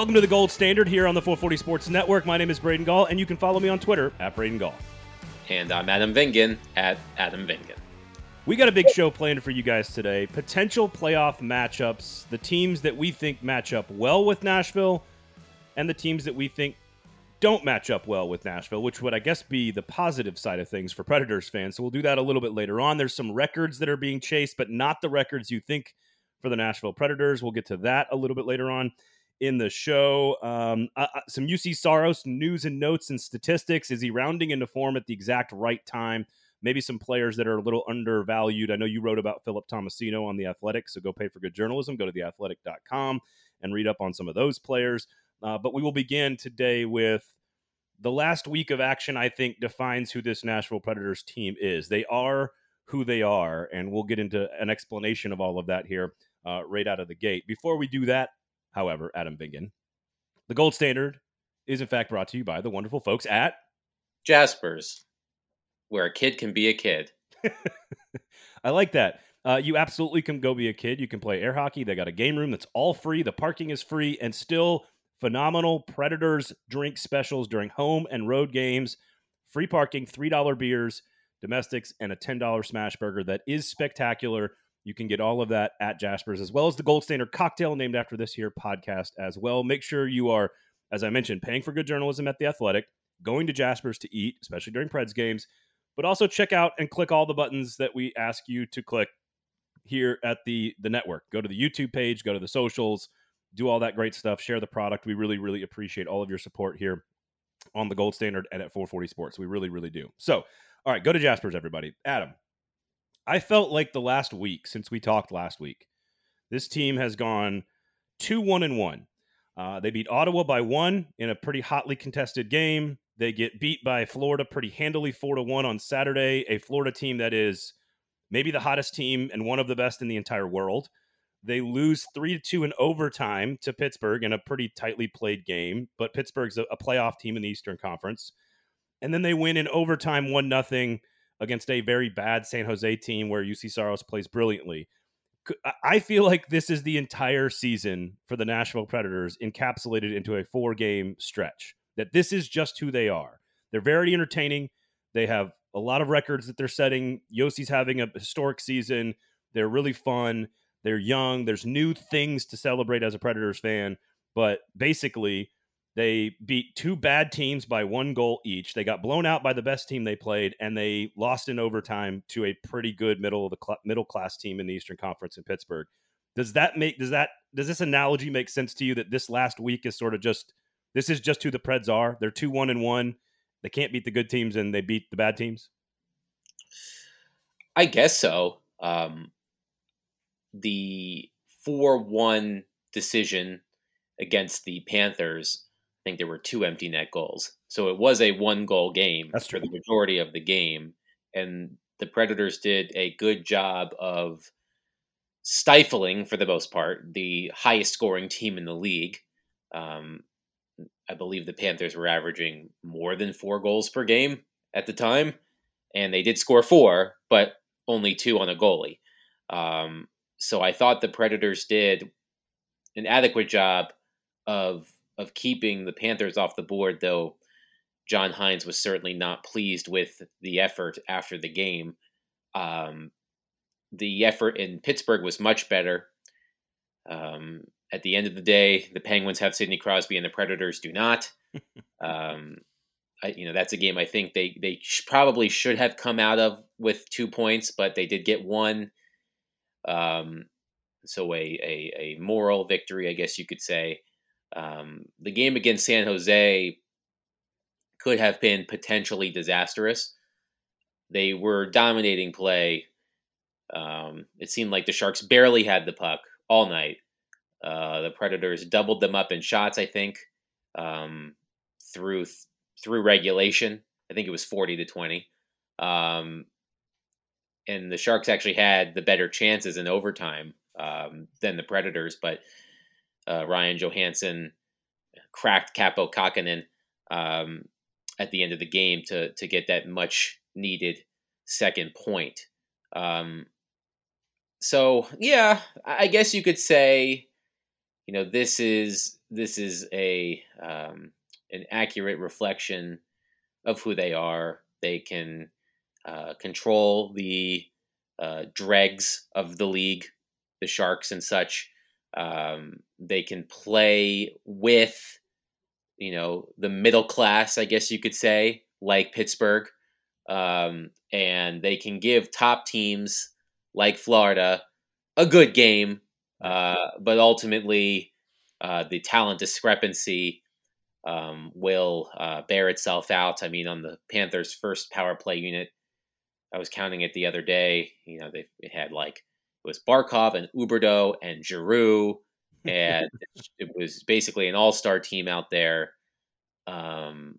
Welcome to the Gold Standard here on the 440 Sports Network. My name is Braden Gall, and you can follow me on Twitter at Braden Gall. And I'm Adam Vingan at Adam Vingan. We got a big show planned for you guys today. Potential playoff matchups, the teams that we think match up well with Nashville, and the teams that we think don't match up well with Nashville, which would, I guess, be the positive side of things for Predators fans. So we'll do that a little bit later on. There's some records that are being chased, but not the records you think for the Nashville Predators. We'll get to that a little bit later on in the show. Um, uh, uh some Juuse Saros news and notes and statistics. Is he rounding into form at the exact right time? Maybe some players that are a little undervalued. I know you wrote about Philip Tomasino on The Athletic, so go pay for good journalism. Go to theathletic.com and read up on some of those players. Uh, but we will begin today with the last week of action, I think, defines who this Nashville Predators team is. They are who they are, and we'll get into an explanation of all of that here uh, right out of the gate. Before we do that, however, Adam Vingan. The gold standard is, in fact, brought to you by the wonderful folks at Jaspers, where a kid can be a kid. I like that. Uh, you absolutely can go be a kid. You can play air hockey. They got a game room that's all free. The parking is free and still phenomenal Predators drink specials during home and road games. Free parking, $3 beers, domestics, and a $10 smash burger that is spectacular. You can get all of that at Jasper's, as well as the Gold Standard cocktail named after this here podcast as well. Make sure you are, as I mentioned, paying for good journalism at The Athletic, going to Jasper's to eat, especially during Preds games, but also check out and click all the buttons that we ask you to click here at the the network. Go to the YouTube page, go to the socials, do all that great stuff, share the product. We really, really appreciate all of your support here on the Gold Standard and at 440 Sports. We really, really do. So, all right, go to Jasper's, everybody. Adam, I felt like the last week since we talked last week, this team has gone two one and one. Uh, they beat Ottawa by one in a pretty hotly contested game. They get beat by Florida pretty handily, four to one on Saturday. A Florida team that is maybe the hottest team and one of the best in the entire world. They lose three to two in overtime to Pittsburgh in a pretty tightly played game, but Pittsburgh's a, a playoff team in the Eastern Conference. And then they win in overtime one nothing against a very bad San Jose team where Juuse Saros plays brilliantly. I feel like this is the entire season for the Nashville Predators encapsulated into a four game stretch. That this is just who they are. They're very entertaining. They have a lot of records that they're setting. Juuse's having a historic season. They're really fun. They're young. There's new things to celebrate as a Predators fan. But basically, they beat two bad teams by one goal each. They got blown out by the best team they played, and they lost in overtime to a pretty good middle of the cl- middle class team in the Eastern Conference in Pittsburgh. Does that make does that does this analogy make sense to you that this last week is sort of just this is just who the Preds are? They're two one and one. They can't beat the good teams, and they beat the bad teams. I guess so. Um, the four one decision against the Panthers I think there were two empty net goals. So it was a one goal game That's for the majority of the game. And the Predators did a good job of stifling, for the most part, the highest scoring team in the league. Um, I believe the Panthers were averaging more than four goals per game at the time. And they did score four, but only two on a goalie. Um, so I thought the Predators did an adequate job of of keeping the Panthers off the board, though John Hynes was certainly not pleased with the effort after the game. Um, the effort in Pittsburgh was much better. Um, at the end of the day, the Penguins have Sidney Crosby and the Predators do not. um, I, you know, that's a game I think they they sh- probably should have come out of with two points, but they did get one. Um, so a, a a moral victory, I guess you could say. Um, the game against San Jose could have been potentially disastrous. They were dominating play. Um, it seemed like the Sharks barely had the puck all night. Uh, the Predators doubled them up in shots, I think, um, through through regulation. I think it was forty to twenty. Um, and the Sharks actually had the better chances in overtime um, than the Predators, but uh, Ryan Johansen cracked Kaapo Kähkönen um, at the end of the game to to get that much needed second point. Um, so yeah, I guess you could say, you know, this is this is a um, an accurate reflection of who they are. They can uh, control the uh, dregs of the league, the Sharks and such. Um, they can play with, you know, the middle class, I guess you could say, like Pittsburgh, um, and they can give top teams like Florida a good game, uh, but ultimately uh, the talent discrepancy um, will uh, bear itself out. I mean, on the Panthers' first power play unit, I was counting it the other day. You know, they had like it was Barkov and Huberdeau and Giroux, and it was basically an all-star team out there. Um,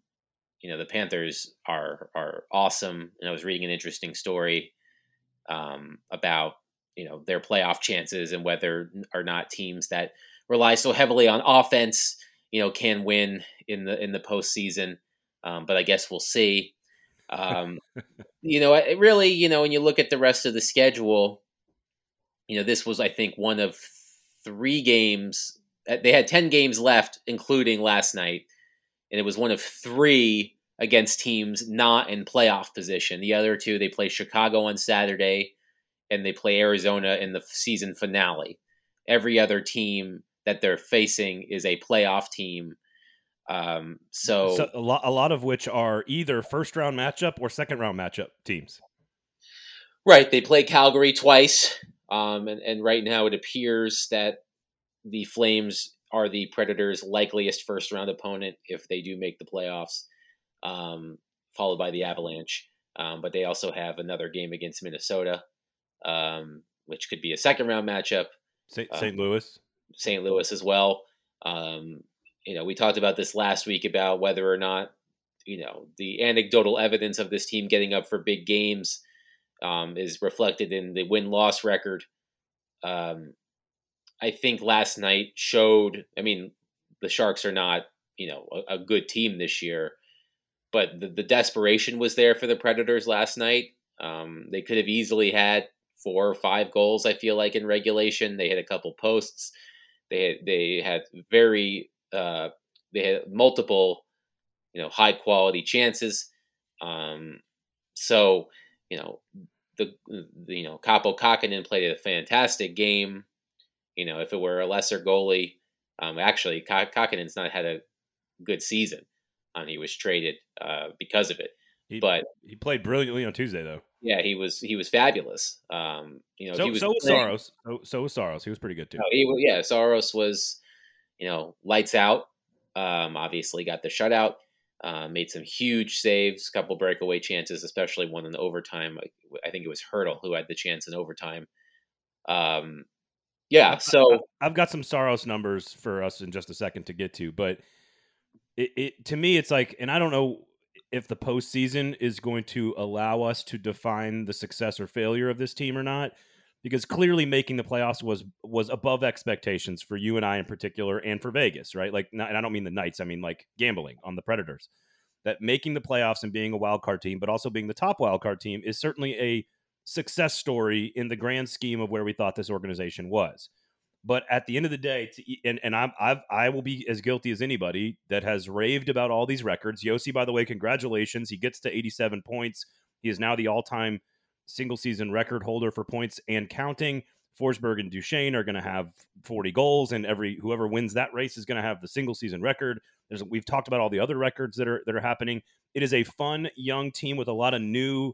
you know, the Panthers are are awesome, and I was reading an interesting story um, about you know their playoff chances and whether or not teams that rely so heavily on offense, you know, can win in the in the postseason. Um, but I guess we'll see. Um, you know, really, you know, when you look at the rest of the schedule, you know, this was, I think, one of three games. Uh, they had 10 games left, including last night, and it was one of three against teams not in playoff position. The other two, they play Chicago on Saturday and they play Arizona in the season finale. Every other team that they're facing is a playoff team um, so, so, a lot, a lot of which are either first round matchup or second round matchup teams. Right, they play Calgary twice, um, and, and right now it appears that the Flames are the Predators' likeliest first round opponent if they do make the playoffs, um, followed by the Avalanche. Um, but they also have another game against Minnesota, um, which could be a second round matchup. St. St. Louis, St. Louis as well. Um, you know, we talked about this last week about whether or not, you know, the anecdotal evidence of this team getting up for big games um, is reflected in the win loss record. Um, I think last night showed, I mean, the Sharks are not, you know, a, a good team this year, but the, the, desperation was there for the Predators last night. Um, they could have easily had four or five goals, I feel like, in regulation. They had a couple posts. They had, they had very uh, they had multiple, you know, high quality chances. Um, so, you know, the, the you know Kaapo Kahkonen played a fantastic game. You know, if it were a lesser goalie, um, actually Kahkonen's not had a good season. Um, he was traded uh, because of it. He, but he played brilliantly on Tuesday, though. Yeah, he was he was fabulous. Um, you know, so, he was so was Saros. So, so was Saros. He was pretty good too. No, he, yeah, Saros was you know, lights out. Um, obviously, got the shutout. Uh, made some huge saves, couple breakaway chances, especially one in the overtime. I think it was Hertl who had the chance in overtime. Um, yeah, so I've got some Saros numbers for us in just a second to get to, but it, it to me it's like, and I don't know if the postseason is going to allow us to define the success or failure of this team or not because clearly making the playoffs was was above expectations for you and I in particular and for Vegas, right? Like and I don't mean the Knights, I mean like gambling on the Predators. That making the playoffs and being a wild card team, but also being the top wild card team is certainly a success story in the grand scheme of where we thought this organization was. But at the end of the day, to, and and I'm I've, I will be as guilty as anybody that has raved about all these records. Josi, by the way, congratulations! He gets to 87 points. He is now the all-time single season record holder for points and counting. Forsberg and Duchene are going to have 40 goals, and every whoever wins that race is going to have the single season record. There's, we've talked about all the other records that are that are happening. It is a fun young team with a lot of new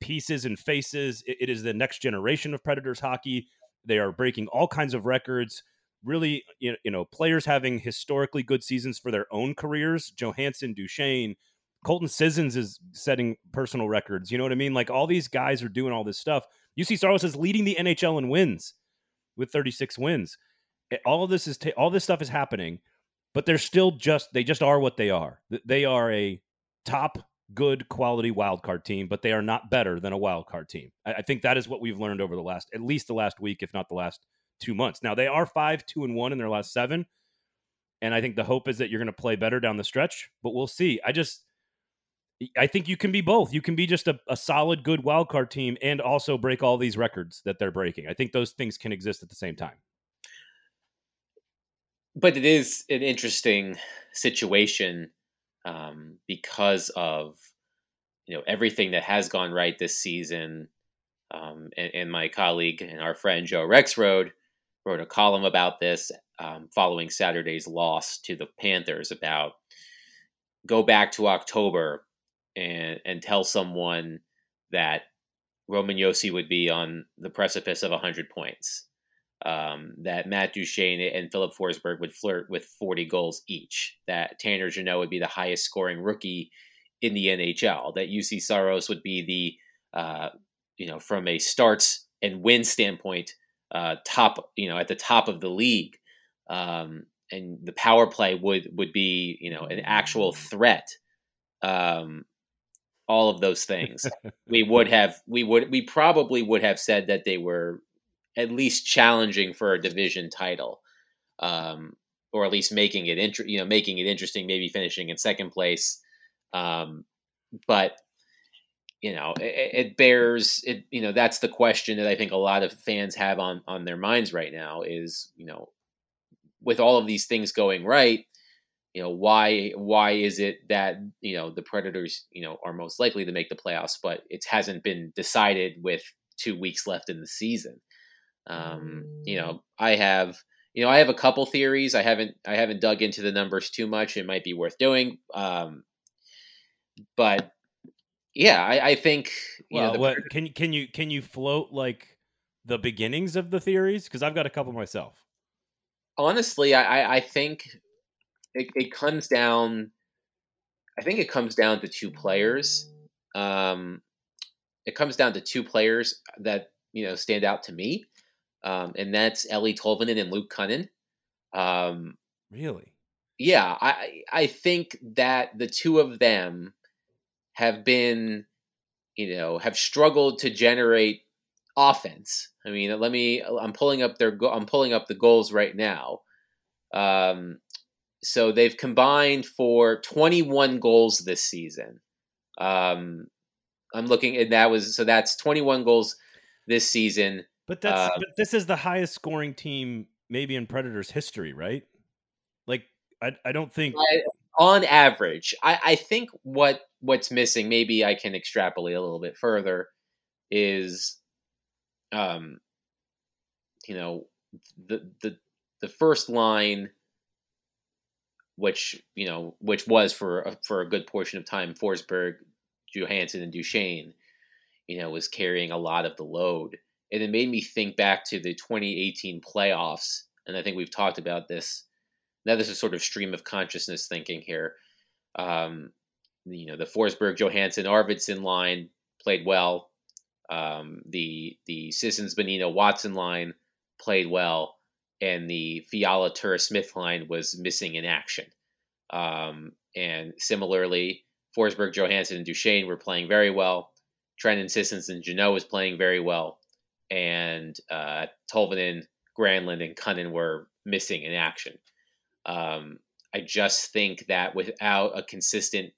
pieces and faces. it, it is the next generation of Predators hockey. They are breaking all kinds of records. Really, you know, players having historically good seasons for their own careers. Johansen, Duchene, Colton Sissons is setting personal records. You know what I mean? Like all these guys are doing all this stuff. Juuse Saros is leading the NHL in wins with 36 wins. All of this is ta- all this stuff is happening, but they're still just they just are what they are. They are a top good quality wild card team, but they are not better than a wild card team. I, I think that is what we've learned over the last at least the last week, if not the last two months. Now they are five, two, and one in their last seven. And I think the hope is that you're going to play better down the stretch, but we'll see. I just I think you can be both. You can be just a, a solid, good wild card team and also break all these records that they're breaking. I think those things can exist at the same time. but it is an interesting situation um, because of you know everything that has gone right this season. Um, and, and, my colleague and our friend Joe Rexrode wrote a column about this um, following Saturday's loss to the Panthers about go back to October and and tell someone that Roman Josi would be on the precipice of 100 points um, that Matt Duchene and Filip Forsberg would flirt with 40 goals each, that Tanner Jeannot would be the highest scoring rookie in the NHL, that Juuse Saros would be the, uh, you know, from a starts and win standpoint, uh, top, you know, at the top of the league. Um, and the power play would would be, you know, an actual threat. Um, all of those things, we would have, we would, we probably would have said that they were at least challenging for a division title, um, or at least making it inter- you know making it interesting. Maybe finishing in second place, um, but you know it, it, bears it. You know that's the question that I think a lot of fans have on on their minds right now is you know with all of these things going right. You know why? Why is it that you know the Predators you know are most likely to make the playoffs, but it hasn't been decided with two weeks left in the season? Um, you mm. know, I have you know I have a couple theories. I haven't I haven't dug into the numbers too much. It might be worth doing. Um, but yeah, I, I think you well, know, what can can you can you float like the beginnings of the theories? Because I've got a couple myself. Honestly, I I think it, it comes down. I think it comes down to two players. Um, it comes down to two players that you know stand out to me um, and that's Eeli Tolvanen and Luke Kunin. Um, really? Yeah, I I think that the two of them have been, you know, have struggled to generate offense. I mean, let me. I'm pulling up their. I'm pulling up the goals right now. Um, so they've combined for 21 goals this season. Um, I'm looking, and that was so that's 21 goals this season. But that's uh, but this is the highest scoring team maybe in Predators history, right? Like I I don't think I, on average, I, I think what what's missing, maybe I can extrapolate a little bit further, is um you know the the the first line which you know which was for a, for a good portion of time Forsberg, Johansen and Duchene, you know, was carrying a lot of the load and it made me think back to the 2018 playoffs. And I think we've talked about this. Now, this is sort of stream of consciousness thinking here. Um, you know, the Forsberg, Johansen, Arvidsson line played well. Um, the the Sissons, Bonino, Watson line played well, and the Fiala, Turris, Smith line was missing in action. Um, and similarly, Forsberg, Johansen, and Duchene were playing very well. Trent and Sissons and Jeannot was playing very well and uh, Tolvanen, Granlund, and Kunin were missing in action. Um, I just think that without a consistent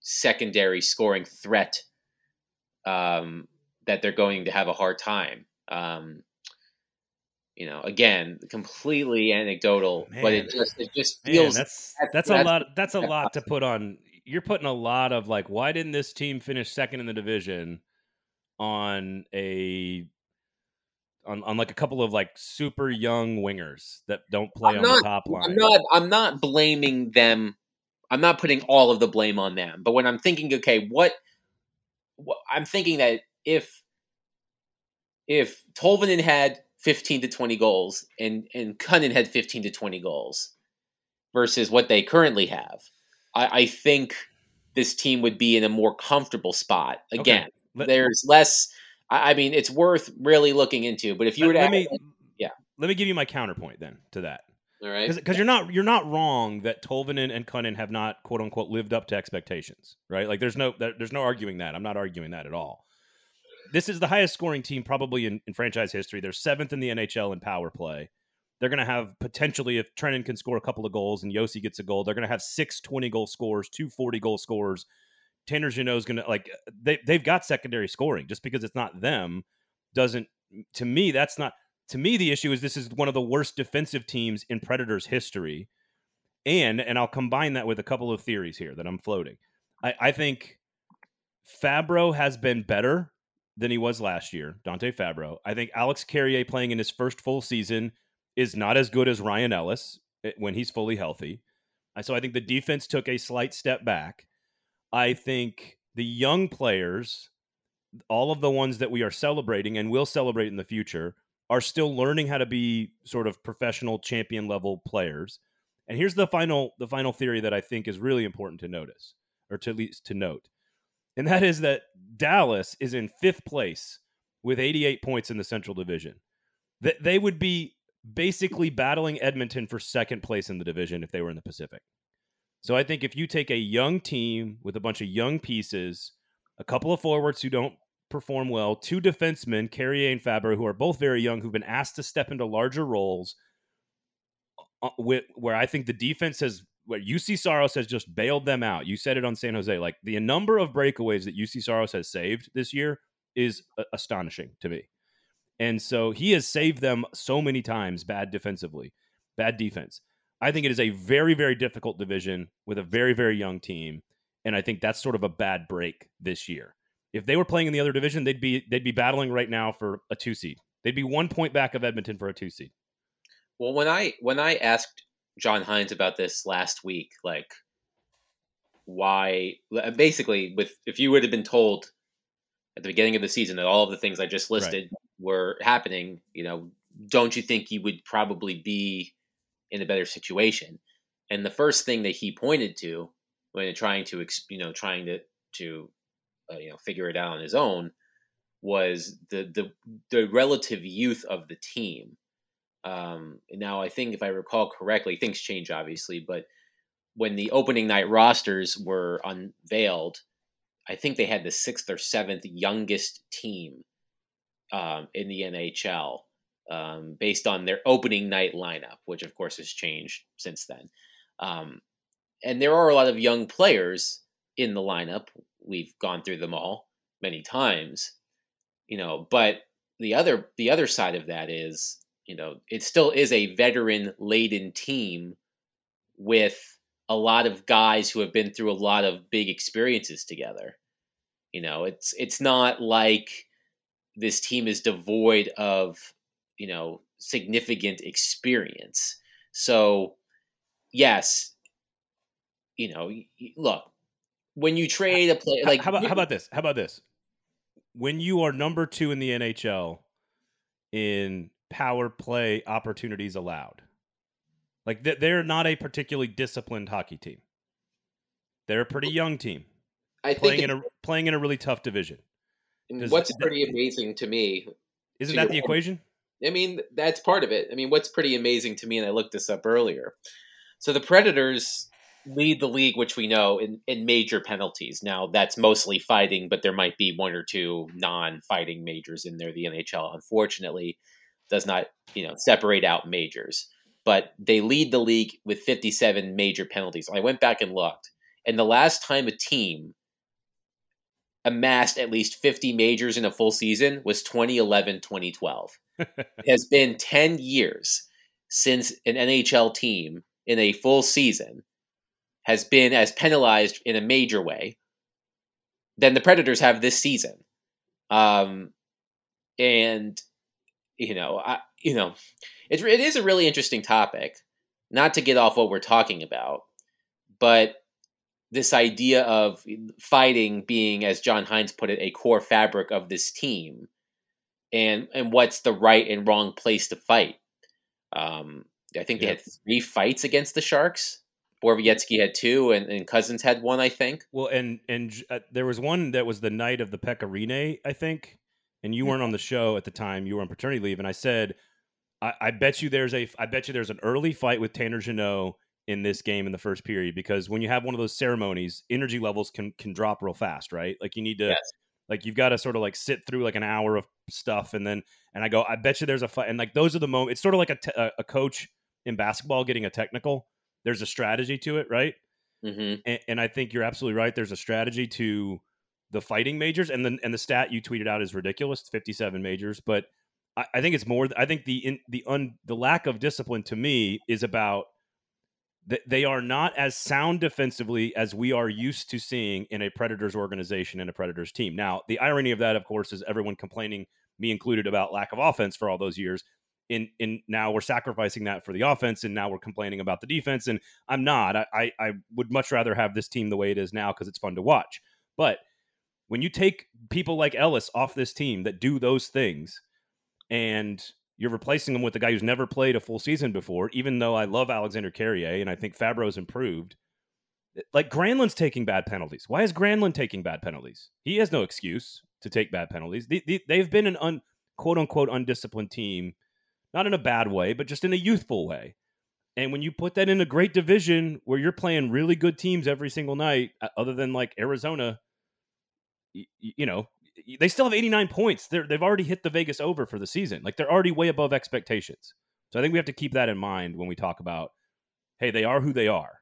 secondary scoring threat, um, that they're going to have a hard time. Um, you know, again, completely anecdotal, Man. but it just it just feels Man, that's, that's, that's a lot. That's a lot to put on. You're putting a lot of like, why didn't this team finish second in the division on a on, on like a couple of like super young wingers that don't play I'm on not, the top line. I'm not I'm not blaming them. I'm not putting all of the blame on them. But when I'm thinking, okay, what, what I'm thinking that if if Tolvanen had 15 to 20 goals and and Kunin had 15 to 20 goals versus what they currently have, I, I think this team would be in a more comfortable spot. Again, okay. there's less I, I mean, it's worth really looking into. But if you were to, let me, yeah, let me give you my counterpoint then to that. All right, because you're not you're not wrong that Tolvanen and Kunin have not quote unquote lived up to expectations, right? Like there's no there's no arguing that. I'm not arguing that at all. This is the highest scoring team probably in, in franchise history. They're seventh in the NHL in power play. They're going to have potentially, if Trenin can score a couple of goals and Josi gets a goal, they're going to have six 20 goal scores, two 40 goal scores, Tanner is going to like they they've got secondary scoring. Just because it's not them doesn't to me that's not to me, the issue is this is one of the worst defensive teams in Predators history. And and I'll combine that with a couple of theories here that I'm floating. I, I think Fabbro has been better than he was last year, Dante Fabbro. I think Alex Carrier playing in his first full season is not as good as Ryan Ellis eh, when he's fully healthy. So I think the defense took a slight step back. I think the young players, all of the ones that we are celebrating and will celebrate in the future, are still learning how to be sort of professional champion level players. And here's the final the final theory that I think is really important to notice or to at least to note. And that is that Dallas is in 5th place with 88 points in the Central Division. That they would be basically battling Edmonton for second place in the division if they were in the Pacific. So I think if you take a young team with a bunch of young pieces, a couple of forwards who don't perform well, two defensemen, Carrier and Fabbro, who are both very young, who've been asked to step into larger roles, uh, where I think the defense has, where Juuse Saros has just bailed them out. You said it on San Jose. Like the number of breakaways that Juuse Saros has saved this year is uh, astonishing to me. And so he has saved them so many times bad defensively, bad defense. I think it is a very, very difficult division with a very, very young team. And I think that's sort of a bad break this year. If they were playing in the other division, they'd be they'd be battling right now for a two seed. They'd be one point back of Edmonton for a two seed. Well, when I when I asked John Hynes about this last week, like why basically with if you would have been told at the beginning of the season that all of the things I just listed right. were happening, you know, don't you think you would probably be in a better situation? And the first thing that he pointed to when trying to, you know, trying to to uh, you know figure it out on his own was the the the relative youth of the team. Um, now, I think if I recall correctly, things change obviously, but when the opening night rosters were unveiled, I think they had the sixth or seventh youngest team um, in the NHL um, based on their opening night lineup, which of course has changed since then. Um, and there are a lot of young players in the lineup. We've gone through them all many times, you know. But the other the other side of that is, you know, it still is a veteran laden team with a lot of guys who have been through a lot of big experiences together. You know, it's it's not like this team is devoid of, you know, significant experience. So, yes, you know, look, when you trade a player like how about, how about this? How about this? When you are number 2 in the NHL in power play opportunities allowed like they're not a particularly disciplined hockey team. They're a pretty young team. I playing in a playing in a really tough division. What's pretty amazing to me isn't that the equation? I mean, that's part of it. I mean, what's pretty amazing to me, and I looked this up earlier. So the Predators lead the league, which we know, in, in major penalties. Now that's mostly fighting, but there might be one or two non-fighting majors in there. The NHL, unfortunately, does not, you know, separate out majors but they lead the league with 57 major penalties. I went back and looked, and the last time a team amassed at least 50 majors in a full season was 2011 2012. it has been 10 years since an NHL team in a full season has been as penalized in a major way than the Predators have this season. Um, and you know, I, you know, it's it is a really interesting topic. Not to get off what we're talking about, but this idea of fighting being, as John Hynes put it, a core fabric of this team, and and what's the right and wrong place to fight. Um, I think they had three fights against the Sharks. Borowiecki had two, and, and Cousins had one, I think. Well, and and uh, there was one that was the night of the Pekka Rinne, I think, and you weren't on the show at the time. You were on paternity leave, and I said I, I, bet you there's a I bet you there's an early fight with Tanner Jeannot in this game in the first period because when you have one of those ceremonies, energy levels can can drop real fast, right? Like you need to yes. like you've got to sort of like sit through like an hour of stuff and then and I go, I bet you there's a fight and like those are the moments. It's sort of like a coach in basketball getting a technical. There's a strategy to it, right? Mm-hmm. And, and I think you're absolutely right. There's a strategy to the fighting majors, and then and the stat you tweeted out is ridiculous, 57 majors, but I, I think it's more. I think the in, the un, the lack of discipline to me is about that they are not as sound defensively as we are used to seeing in a Predators organization and a Predators team. Now, the irony of that, of course, is everyone complaining, me included, about lack of offense for all those years. In in now we're sacrificing that for the offense, and now we're complaining about the defense. And I'm not. I I, I would much rather have this team the way it is now because it's fun to watch. But when you take people like Ellis off this team that do those things, and you're replacing him with a guy who's never played a full season before, even though I love Alexander Carrier and I think Fabbro's improved. Like Granlund's taking bad penalties. Why is Granlund taking bad penalties? He has no excuse to take bad penalties. They, have been an un, quote unquote undisciplined team, not in a bad way, but just in a youthful way. And when you put that in a great division where you're playing really good teams every single night, uh, other than like Arizona, you, know, they still have 89 points. They're, they've already hit the Vegas over for the season. Like they're already way above expectations. So I think we have to keep that in mind when we talk about, hey, they are who they are.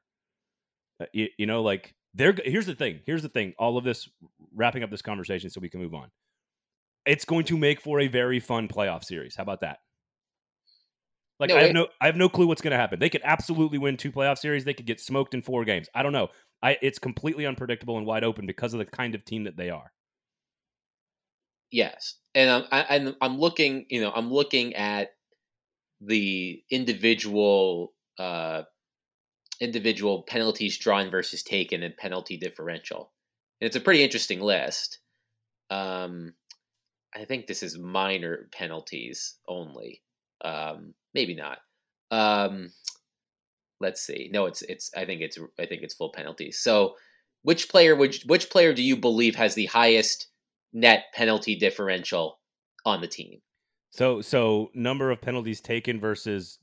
Uh, you, you, know, like they're. Here's the thing. Here's the thing. All of this, wrapping up this conversation, so we can move on. It's going to make for a very fun playoff series. How about that? Like no, I have no, I have no clue what's going to happen. They could absolutely win two playoff series. They could get smoked in four games. I don't know. I, it's completely unpredictable and wide open because of the kind of team that they are. Yes, and I'm I, I'm looking. You know, I'm looking at the individual uh, individual penalties drawn versus taken and penalty differential. And it's a pretty interesting list. Um, I think this is minor penalties only. Um, maybe not. Um, let's see. No, it's it's. I think it's I think it's full penalties. So, which player would which player do you believe has the highest net penalty differential on the team. So so number of penalties taken versus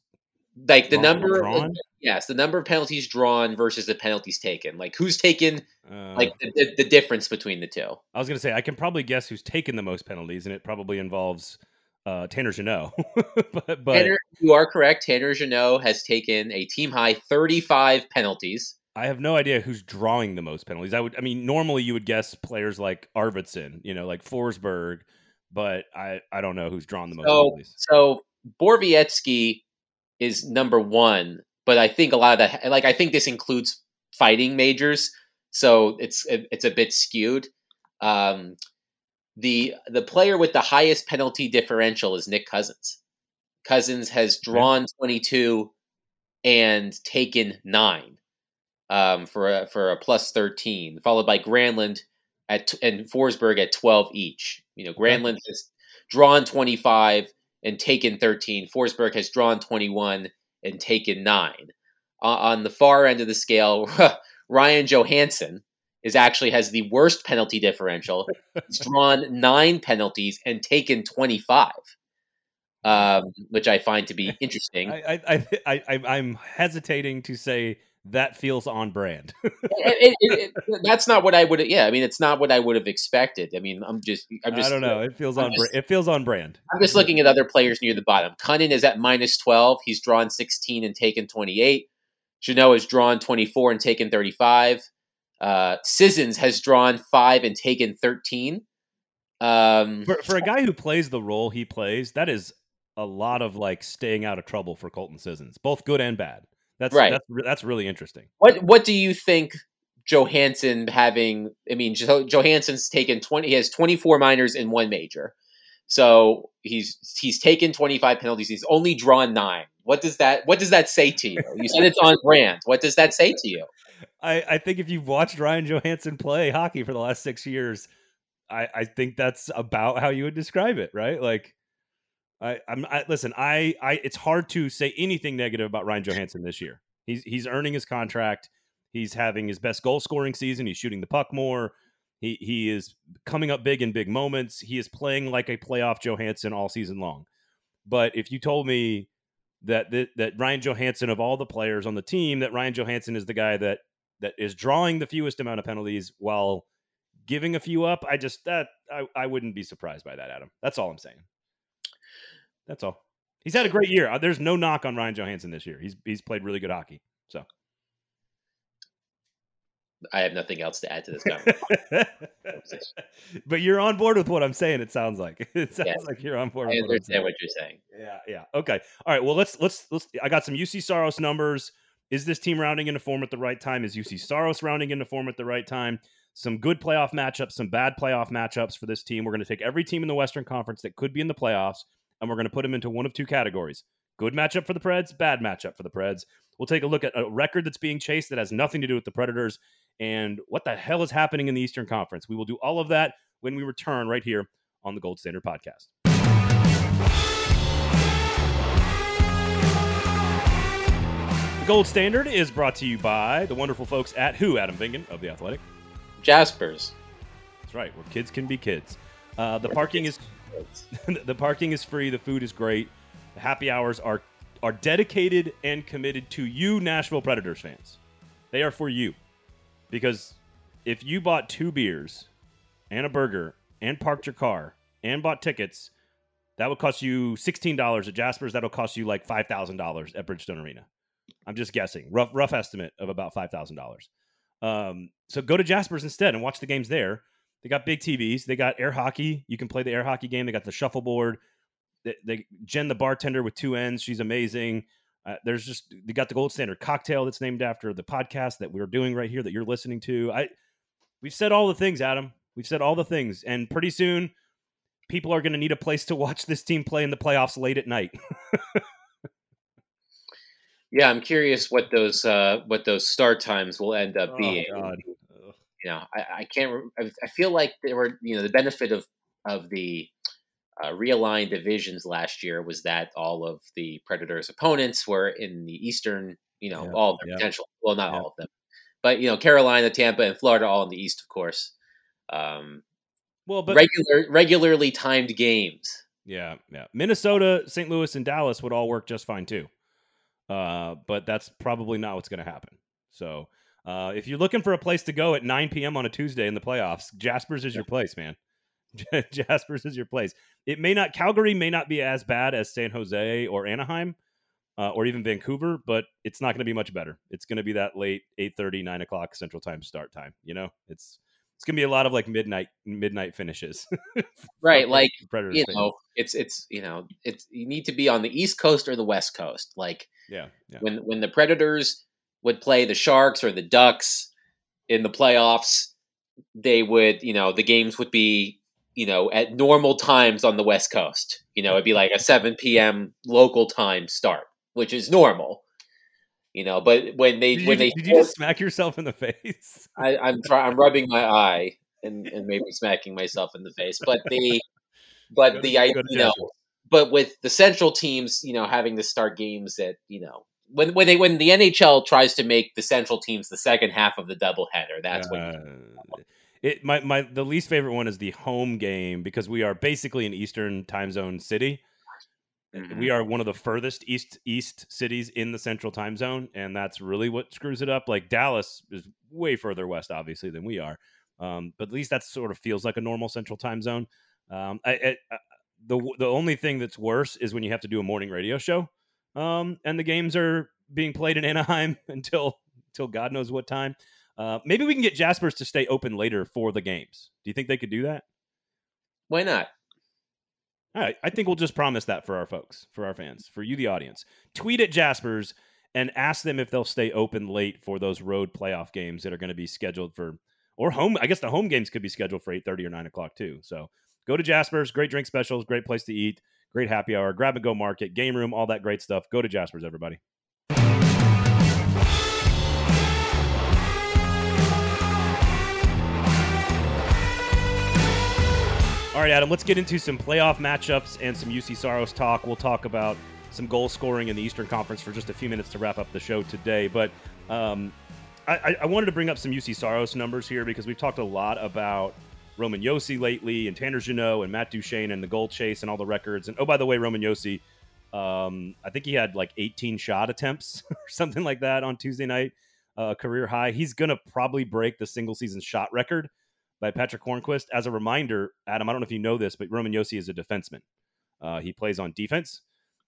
like the number drawn? yes, the number of penalties drawn versus the penalties taken. Like who's taken uh, like the, the, the, difference between the two. I was going to say I can probably guess who's taken the most penalties and it probably involves uh, Tanner Jeannot. but, but Tanner, you are correct. Tanner Jeannot has taken a team high 35 penalties. I have no idea who's drawing the most penalties. I would, I mean, normally you would guess players like Arvidsson, you know, like Forsberg, but I, I don't know who's drawn the most so, penalties. So Borowiecki is number one, but I think a lot of that, like, I think this includes fighting majors, so it's it's a bit skewed. Um, the the player with the highest penalty differential is Nick Cousins. Cousins has drawn 22 and taken nine um, for a, for a plus thirteen, followed by Granlund at and Forsberg at twelve each. You know, Granlund has drawn twenty five and taken thirteen. Forsberg has drawn twenty one and taken nine. Uh, on the far end of the scale, Ryan Johansen is actually has the worst penalty differential. He's drawn nine penalties and taken twenty five. Um, which I find to be interesting. I, I, I, I, I'm hesitating to say that feels on brand. it, it, it, that's not what I would. Yeah, I mean, it's not what I would have expected. I mean, I'm just. I'm just I don't know. It feels I'm on. Just, it feels on brand. I'm just looking at other players near the bottom. Kunin is at minus twelve. He's drawn 16 and taken 28. Jeannot has drawn 24 and taken 35. Uh, Sissons has drawn five and taken 13. Um, for, for a guy who plays the role he plays, that is a lot of like staying out of trouble for Colton Sissons, both good and bad. That's right. That's, that's really interesting. What What do you think Johansen having? I mean, jo- Johansen's taken twenty. He has twenty four minors in one major, so he's he's taken twenty five penalties. He's only drawn nine. What does that What does that say to you? You said it's on brand. What does that say to you? I, I think if you've watched Ryan Johansen play hockey for the last six years, I, I think that's about how you would describe it, right? Like I, I'm I, listen. I, I, it's hard to say anything negative about Ryan Johansen this year. He's he's earning his contract. He's having his best goal scoring season. He's shooting the puck more. He he is coming up big in big moments. He is playing like a playoff Johansen all season long. But if you told me that that, that Ryan Johansen of all the players on the team, that Ryan Johansen is the guy that that is drawing the fewest amount of penalties while giving a few up, I just that I, I wouldn't be surprised by that, Adam. That's all I'm saying. That's all. He's had a great year. Uh, there's no knock on Ryan Johansen this year. He's he's played really good hockey. So I have nothing else to add to this conversation. but you're on board with what I'm saying. It sounds like it sounds Yeah. like you're on board. I with what understand what you're saying. Yeah, yeah. Okay. All right. Well, let's let's let's. I got some Juuse Saros numbers. Is this team rounding into form at the right time? Is Juuse Saros rounding into form at the right time? Some good playoff matchups, some bad playoff matchups for this team. We're going to take every team in the Western Conference that could be in the playoffs, and we're going to put them into one of two categories: good matchup for the Preds, bad matchup for the Preds. We'll take a look at a record that's being chased that has nothing to do with the Predators, and what the hell is happening in the Eastern Conference. We will do all of that when we return right here on the Gold Standard Podcast. The Gold Standard is brought to you by the wonderful folks at Who, Adam Vingan of The Athletic. Jaspers. That's right, where kids can be kids. Uh, the parking is the parking is free. The food is great. The happy hours are are dedicated and committed to you, Nashville Predators fans. They are for you because if you bought two beers and a burger and parked your car and bought tickets, that would cost you sixteen dollars at Jasper's. That'll cost you like five thousand dollars at Bridgestone Arena. I'm just guessing, rough rough estimate of about five thousand dollars. Um, so go to Jasper's instead and watch the games there. They got big TVs. They got air hockey. You can play the air hockey game. They got the shuffleboard. They, they Jen, the bartender with two ends, she's amazing. Uh, there's just they got the gold standard cocktail that's named after the podcast that we're doing right here that you're listening to. I we've said all the things, Adam. We've said all the things, and pretty soon people are going to need a place to watch this team play in the playoffs late at night. Yeah, I'm curious what those uh, what those start times will end up being. Oh, God. You know, I, I can't. I, I feel like there were you know the benefit of of the uh, realigned divisions last year was that all of the Predators' opponents were in the Eastern. You know, Yeah, all of their yeah. potential. Well, not Yeah. all of them, but you know, Carolina, Tampa, and Florida all in the East, of course. Um, Well, but regular, regularly timed games. Yeah, yeah. Minnesota, St. Louis, and Dallas would all work just fine too. Uh, but that's probably not what's going to happen. So, uh, if you're looking for a place to go at 9 p.m. on a Tuesday in the playoffs, Jasper's is your place, man. Jasper's is your place. It may not, Calgary may not be as bad as San Jose or Anaheim, uh, or even Vancouver, but it's not going to be much better. It's going to be that late 8:30, 9 o'clock Central Time start time. You know, it's it's going to be a lot of like midnight midnight finishes. Right, like, Predators You fans. know, it's it's you know, it's you need to be on the East Coast or the West Coast. Like yeah, yeah. when when the Predators would play the Sharks or the Ducks in the playoffs, they would you know the games would be you know at normal times on the West Coast. You know, it'd be like a seven p.m. local time start, which is normal. You know, but when they Did, when you, they did you just smack yourself in the face? I, I'm try, I'm rubbing my eye and, and maybe smacking myself in the face, but the but to- the I you know but with the central teams, you know, having to start games at you know when when they when the NHL tries to make the central teams the second half of the doubleheader, that's when Uh, it my my the least favorite one is the home game because we are basically an Eastern time zone city. Mhm. We are one of the furthest east east cities in the Central Time Zone, and that's really what screws it up. Like Dallas is way further west, obviously, than we are, um, but at least that sort of feels like a normal Central Time Zone. Um, I, I, I- the the only thing that's worse is when you have to do a morning radio show, um, and the games are being played in Anaheim until until God knows what time. Uh, maybe we can get Jaspers to stay open later for the games. Do you think they could do that? why not? All right, I think we'll just promise that for our folks, for our fans, for you, the audience. Tweet at Jaspers and ask them if they'll stay open late for those road playoff games that are going to be scheduled for, or home. I guess the home games could be scheduled for eight thirty or nine o'clock too. So go to Jaspers. Great drink specials, great place to eat, great happy hour, grab and go market, game room, all that great stuff. Go to Jaspers, everybody. All right, Adam, let's get into some playoff matchups and some Juuse Saros talk. We'll talk about some goal scoring in the Eastern Conference for just a few minutes to wrap up the show today. But um, I, I- wanted to bring up some Juuse Saros numbers here because we've talked a lot about Roman Josi lately and Tanner Jeannot and Matt Duchene and the goal chase and all the records. And oh, by the way, Roman Josi, um, I think he had like 18 shot attempts or something like that on Tuesday night, uh, career high. He's going to probably break the single season shot record by Patric Hornqvist. As a reminder, Adam, I don't know if you know this, but Roman Josi is a defenseman. Uh, he plays on defense,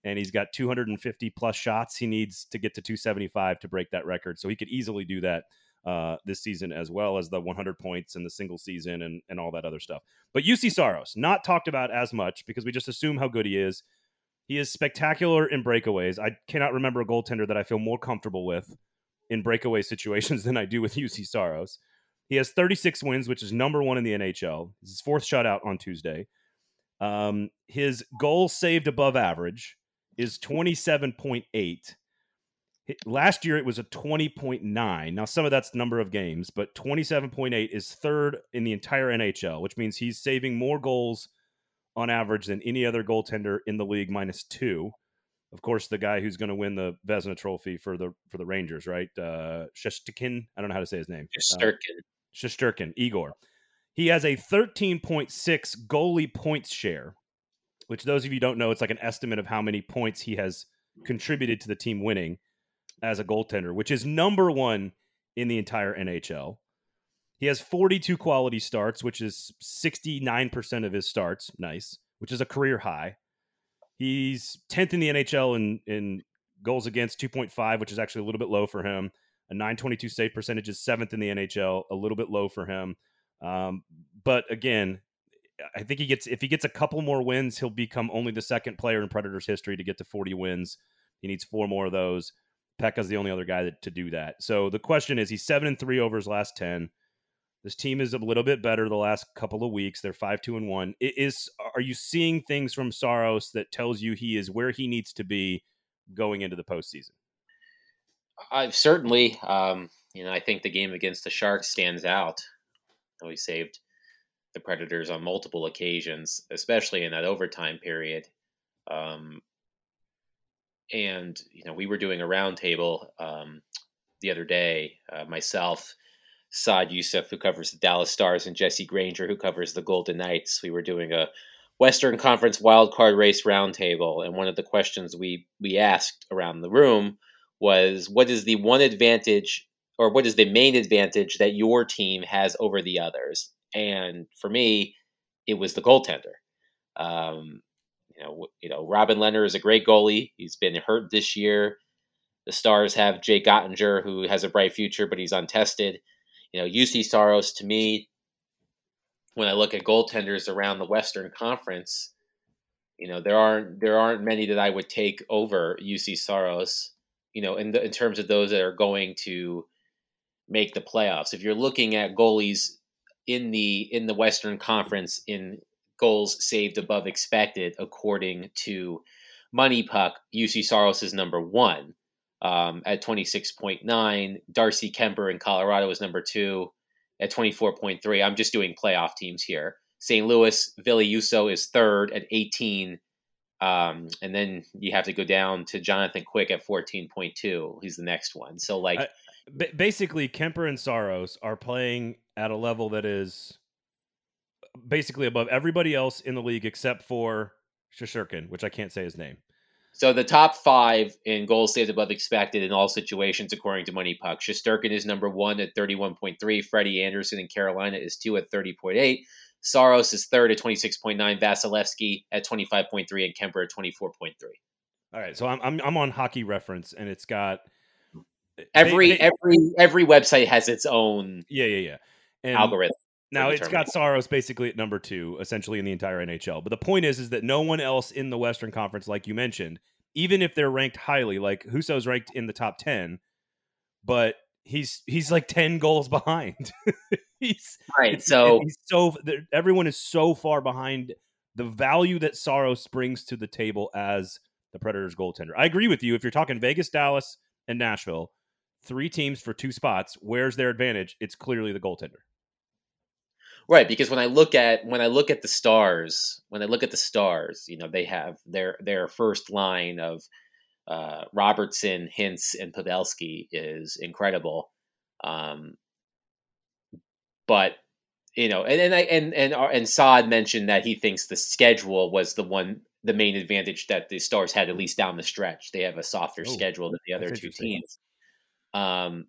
and he's got 250 plus shots. He needs to get to 275 to break that record, so he could easily do that uh, this season, as well as the 100 points and the single season and, and all that other stuff. But Juuse Saros, not talked about as much because we just assume how good he is. He is spectacular in breakaways. I cannot remember a goaltender that I feel more comfortable with in breakaway situations than I do with Juuse Saros. He has 36 wins, which is number one in the NHL. This is his fourth shutout on Tuesday. Um, his goal saved above average is 27.8. Last year it was a 20.9. Now some of that's number of games, but 27.8 is third in the entire NHL, which means he's saving more goals on average than any other goaltender in the league minus 2. Of course, the guy who's going to win the Vezina Trophy for the for the Rangers, right? Uh Shesterkin, I don't know how to say his name. Shesterkin. Shesterkin, Igor. He has a 13.6 goalie points share, which those of you don't know, it's like an estimate of how many points he has contributed to the team winning as a goaltender, which is number one in the entire NHL. He has 42 quality starts, which is 69% of his starts. Nice, which is a career high. He's 10th in the NHL in, in goals against 2.5, which is actually a little bit low for him. A 922 save percentage is seventh in the NHL, a little bit low for him. Um, but again, I think he gets if he gets a couple more wins, he'll become only the second player in Predators history to get to 40 wins. He needs four more of those. Pekka's the only other guy that, to do that. So the question is, he's seven and three over his last ten. This team is a little bit better the last couple of weeks. They're five two and one. It is are you seeing things from Saros that tells you he is where he needs to be going into the postseason? I've certainly, um, you know, I think the game against the Sharks stands out. We saved the Predators on multiple occasions, especially in that overtime period. Um, and you know, we were doing a roundtable um, the other day. Uh, myself, Saad Yousuf, who covers the Dallas Stars, and Jesse Granger, who covers the Golden Knights. We were doing a Western Conference wildcard race roundtable, and one of the questions we we asked around the room was, "What is the one advantage, or what is the main advantage that your team has over the others?" And for me, it was the goaltender. Um, you know, you know, Robin Lehner is a great goalie. He's been hurt this year. The Stars have Jake Oettinger, who has a bright future, but he's untested. You know, Juuse Saros to me, when I look at goaltenders around the Western Conference, you know, there aren't there aren't many that I would take over Juuse Saros. You know, in the, in terms of those that are going to make the playoffs. If you're looking at goalies in the in the Western Conference in goals saved above expected, according to Money Puck. Juuse Saros is number one um, at 26.9. Darcy Kuemper in Colorado is number two at 24.3. I'm just doing playoff teams here. St. Louis, Ville Husso is third at 18. Um, and then you have to go down to Jonathan Quick at 14.2. He's the next one. So, like, I, basically, Kuemper and Saros are playing at a level that is basically above everybody else in the league except for Shesterkin, which I can't say his name. So the top five in goals saved above expected in all situations, according to Money Puck. Shesterkin is number one at 31.3. Freddie Andersen in Carolina is two at 30.8. Saros is third at 26.9. Vasilevskiy at 25.3 and Kuemper at 24.3. All right, so I'm, I'm I'm on Hockey Reference, and it's got every they, they, every every website has its own yeah yeah yeah and algorithm. Now it's got Saros basically at number two, essentially in the entire NHL. But the point is, is that no one else in the Western Conference, like you mentioned, even if they're ranked highly, like Husso's ranked in the top ten, but he's he's like ten goals behind. He's right. So he's so everyone is so far behind the value that Saros brings to the table as the Predators goaltender. I agree with you. If you're talking Vegas, Dallas, and Nashville, three teams for two spots, where's their advantage? It's clearly the goaltender. Right, because when I look at when I look at the stars, when I look at the stars, you know, they have their their first line of uh, Robertson, Hintz, and Pavelski is incredible. Um, but you know, and and I and and uh, and Saad mentioned that he thinks the schedule was the one the main advantage that the Stars had at least down the stretch. They have a softer oh, schedule than the other two teams. Um,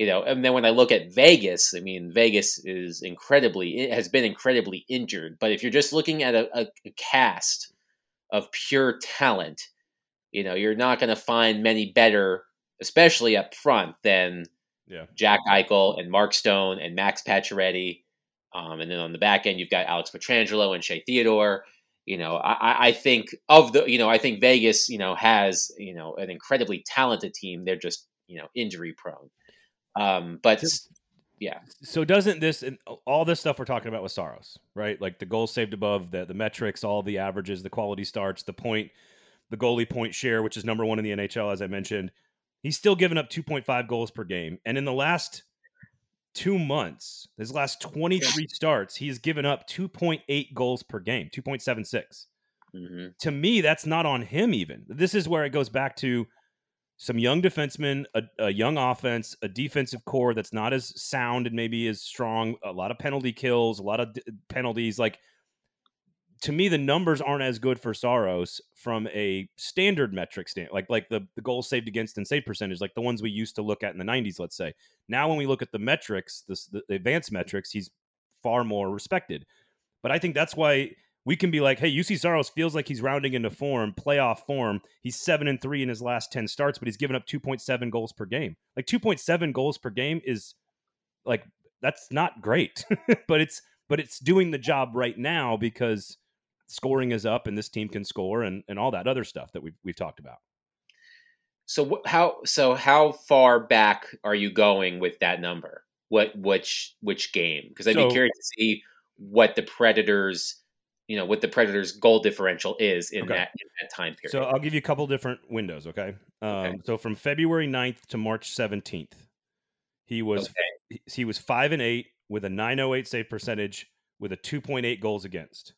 you know, and then when I look at Vegas, I mean, Vegas is incredibly, it has been incredibly injured. But if you're just looking at a, a, a cast of pure talent, you know, you're not going to find many better, especially up front, than Yeah. Jack Eichel and Mark Stone and Max Pacioretty. Um, and then on the back end, you've got Alex Pietrangelo and Shea Theodore. You know, I, I think of the, you know, I think Vegas, you know, has, you know, an incredibly talented team. They're just, you know, injury prone. Um, but yeah. So doesn't this and all this stuff we're talking about with Saros, right? Like the goals saved above, the the metrics, all the averages, the quality starts, the point, the goalie point share, which is number one in the NHL, as I mentioned. He's still giving up 2.5 goals per game. And in the last two months, his last 23 starts, he's given up 2.8 goals per game, 2.76. Mm-hmm. To me, that's not on him, even. This is where it goes back to some young defensemen, a, a, young offense, a defensive core that's not as sound and maybe as strong, a lot of penalty kills, a lot of d- penalties. Like, to me, the numbers aren't as good for Saros from a standard metric stand, like like the, the goals saved against and save percentage, like the ones we used to look at in the 90s, let's say. Now, when we look at the metrics, the, advanced metrics, he's far more respected. But I think that's why we can be like, hey, Juuse Saros feels like he's rounding into form, playoff form. He's seven and three in his last 10 starts, but he's given up 2.7 goals per game. Like 2.7 goals per game is like that's not great, but it's but it's doing the job right now because scoring is up and this team can score and, and all that other stuff that we've we've talked about. So how so how far back are you going with that number? What which which game? Because I'd so, be curious to see what the Predators you know what the Predators' goal differential is in okay. that in that time period. So I'll give you a couple different windows. Okay. Um, okay. So from February 9th to March 17th, he was okay. he was five and eight with a 908 save percentage with a 2.8 goals against.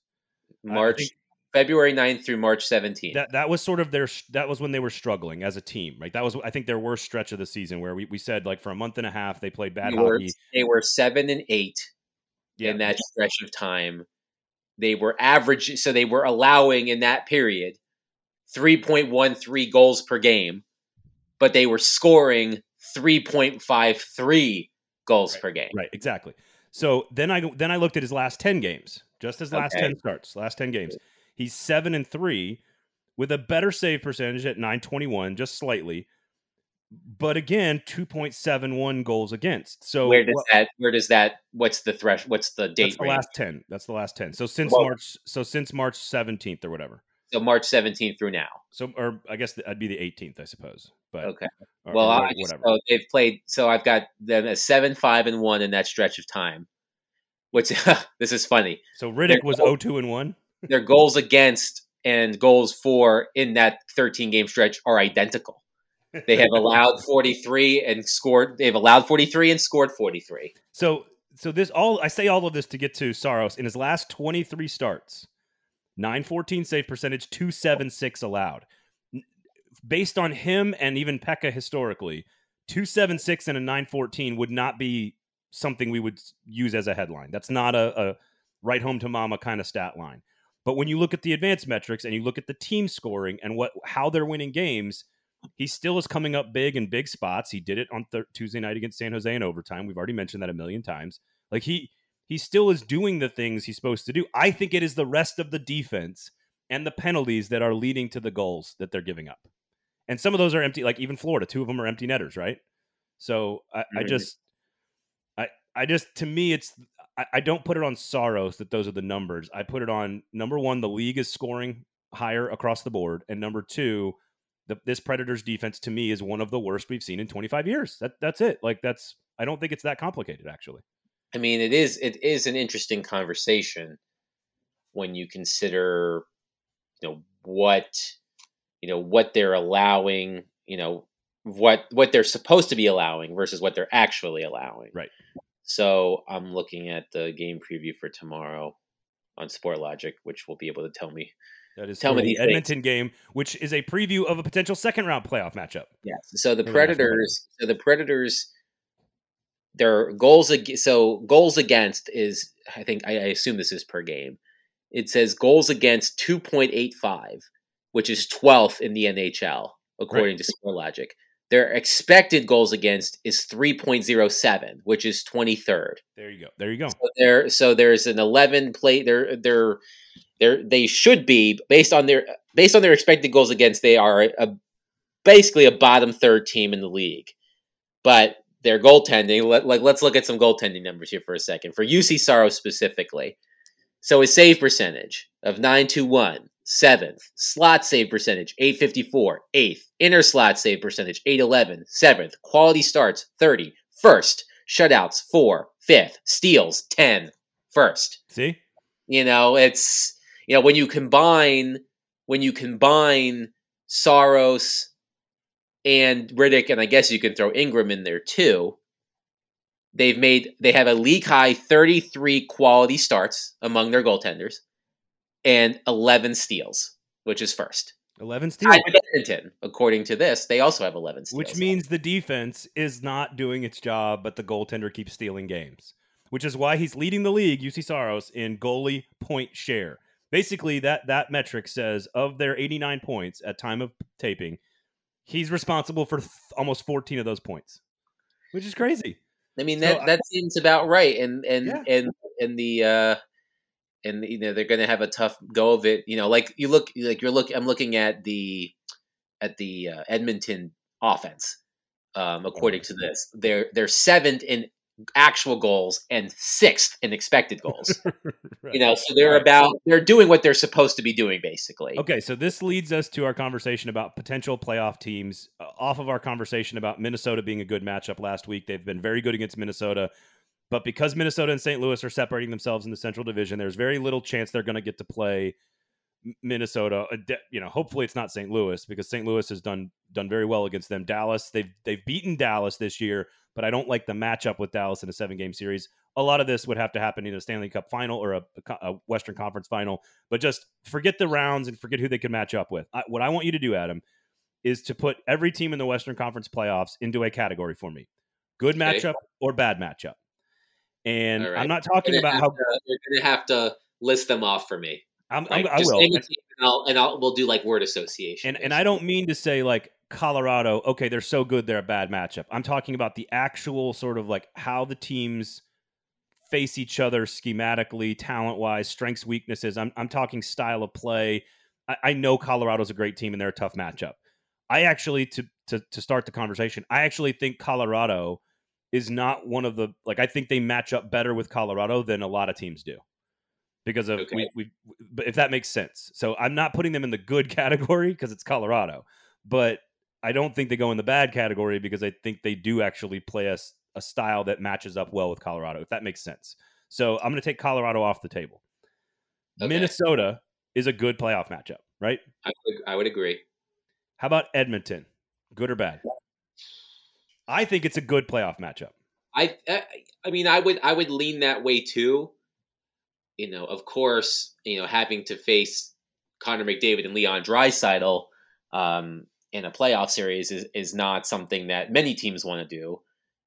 March February 9th through March 17th. That that was sort of their that was when they were struggling as a team, right? That was I think their worst stretch of the season where we, we said like for a month and a half they played bad they hockey. Were, they were 7 and 8 yeah. in that stretch of time they were average, so they were allowing in that period 3.13 goals per game, but they were scoring 3.53 goals right, per game. Right, exactly. So then I then I looked at his last 10 games, just his last okay. 10 starts, last 10 games. He's 7 and 3 with a better save percentage at 921, just slightly, but again, two point seven one goals against. So where does that? Where does that? What's the thresh? What's the date? That's the last ten. That's the last ten. So since well, March. So since March seventeenth or whatever. So March seventeenth through now. So or I guess that'd be the eighteenth, I suppose. But okay. Or, well, or whatever. So they've played. So I've got them a seven, five, and one in that stretch of time. Which this is funny. So Rittich was 0-2 and one. Their goals against and goals for in that 13 game stretch are identical. They have allowed 43 and scored. They've allowed 43 and scored 43. So, so this all I say all of this to get to Saros in his last 23 starts, 914 save percentage, 276 allowed. Based on him and even Pekka historically, 276 and a 914 would not be something we would use as a headline. That's not a, a right home to mama kind of stat line. But when you look at the advanced metrics and you look at the team scoring and what how they're winning games, he still is coming up big in big spots. He did it on th- Tuesday night against San Jose in overtime. We've already mentioned that a million times. Like he he still is doing the things he's supposed to do. I think it is the rest of the defense and the penalties that are leading to the goals that they're giving up. And some of those are empty. Like even Florida, two of them are empty netters, right? So I, I just, I, just to me, it's I, I don't put it on Saros that those are the numbers. I put it on number one, the league is scoring higher across the board, and number two, the, this Predators defense to me is one of the worst we've seen in 25 years. That that's it. Like that's I don't think it's that complicated actually. I mean, it is it is an interesting conversation when you consider you know what you know what they're allowing, you know what what they're supposed to be allowing versus what they're actually allowing. Right. So I'm looking at the game preview for tomorrow on Sportlogiq, which will be able to tell me that is Tell me the Edmonton things. game, which is a preview of a potential second round playoff matchup. Yes. So the Predators. So the Predators. Their goals. So goals against is. I think I, I assume this is per game. It says goals against two point eight five, which is twelfth in the NHL according right. to Sportlogiq. Their expected goals against is 3.07, which is 23rd. There you go. There you go. So there so there's an 11 play they're they're they they should be based on their based on their expected goals against they are a, basically a bottom third team in the league. But their goaltending. Let, like let's look at some goaltending numbers here for a second for Juuse Saros specifically. So his save percentage of 921, seventh. Slot save percentage, 854, eighth. Inner slot save percentage, 811, seventh. Quality starts, 30, first. Shutouts, four, fifth. Steals, 10, first. See? You know, it's, you know, when you combine, when you combine Saros and Rittich, and I guess you can throw Ingram in there too. They've made they have a league high 33 quality starts among their goaltenders and 11 steals, which is first. 11 steals. Edmonton, according to this, they also have 11 steals. Which means the defense is not doing its job, but the goaltender keeps stealing games, which is why he's leading the league, Juuse Saros, in goalie point share. Basically, that, that metric says of their 89 points at time of taping, he's responsible for th- almost 14 of those points, which is crazy. I mean, that, so that I, seems about right. And, and, yeah. and, and the, uh, and you know they're going to have a tough go of it. You know, like you look like you're look. I'm looking at the at the uh, Edmonton offense. Um, according to this, they're they're seventh in actual goals and sixth in expected goals. right. You know, so they're about they're doing what they're supposed to be doing, basically. Okay, so this leads us to our conversation about potential playoff teams. Uh, off of our conversation about Minnesota being a good matchup last week, they've been very good against Minnesota. But because Minnesota and St. Louis are separating themselves in the Central Division, there's very little chance they're going to get to play Minnesota. Uh, you know, hopefully it's not St. Louis because St. Louis has done done very well against them. Dallas, they've they've beaten Dallas this year, but I don't like the matchup with Dallas in a seven game series. A lot of this would have to happen in a Stanley Cup final or a, a Western Conference final. But just forget the rounds and forget who they can match up with. I, what I want you to do, Adam, is to put every team in the Western Conference playoffs into a category for me: good okay. matchup or bad matchup. And right. I'm not talking about how to, you're going to have to list them off for me. I'm, right? I'm, I will. And I'll, and I'll, we'll do like word association. And, and I don't mean to say like Colorado, okay, they're so good, they're a bad matchup. I'm talking about the actual sort of like how the teams face each other schematically, talent wise, strengths, weaknesses. I'm, I'm talking style of play. I, I know Colorado's a great team and they're a tough matchup. I actually, to, to, to start the conversation, I actually think Colorado is not one of the like I think they match up better with Colorado than a lot of teams do because of okay. we, we but if that makes sense. So I'm not putting them in the good category because it's Colorado, but I don't think they go in the bad category because I think they do actually play a, a style that matches up well with Colorado, if that makes sense. So I'm going to take Colorado off the table. Okay. Minnesota is a good playoff matchup, right? I would, I would agree. How about Edmonton? Good or bad? I think it's a good playoff matchup. I, I, I mean, I would, I would lean that way too. You know, of course, you know, having to face Connor McDavid and Leon Draisaitl um, in a playoff series is is not something that many teams want to do.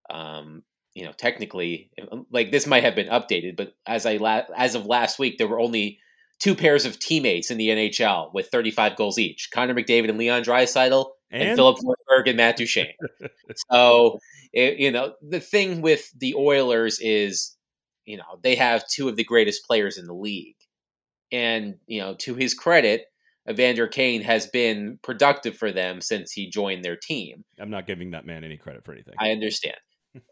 Um, you know, technically, um, like this might have been updated, but as I la- as of last week, there were only two pairs of teammates in the NHL with 35 goals each: Connor McDavid and Leon Draisaitl, and, and Filip Forsberg and Matt Duchene. so, it, you know, the thing with the Oilers is, you know, they have two of the greatest players in the league. And, you know, to his credit, Evander Kane has been productive for them since he joined their team. I'm not giving that man any credit for anything. I understand.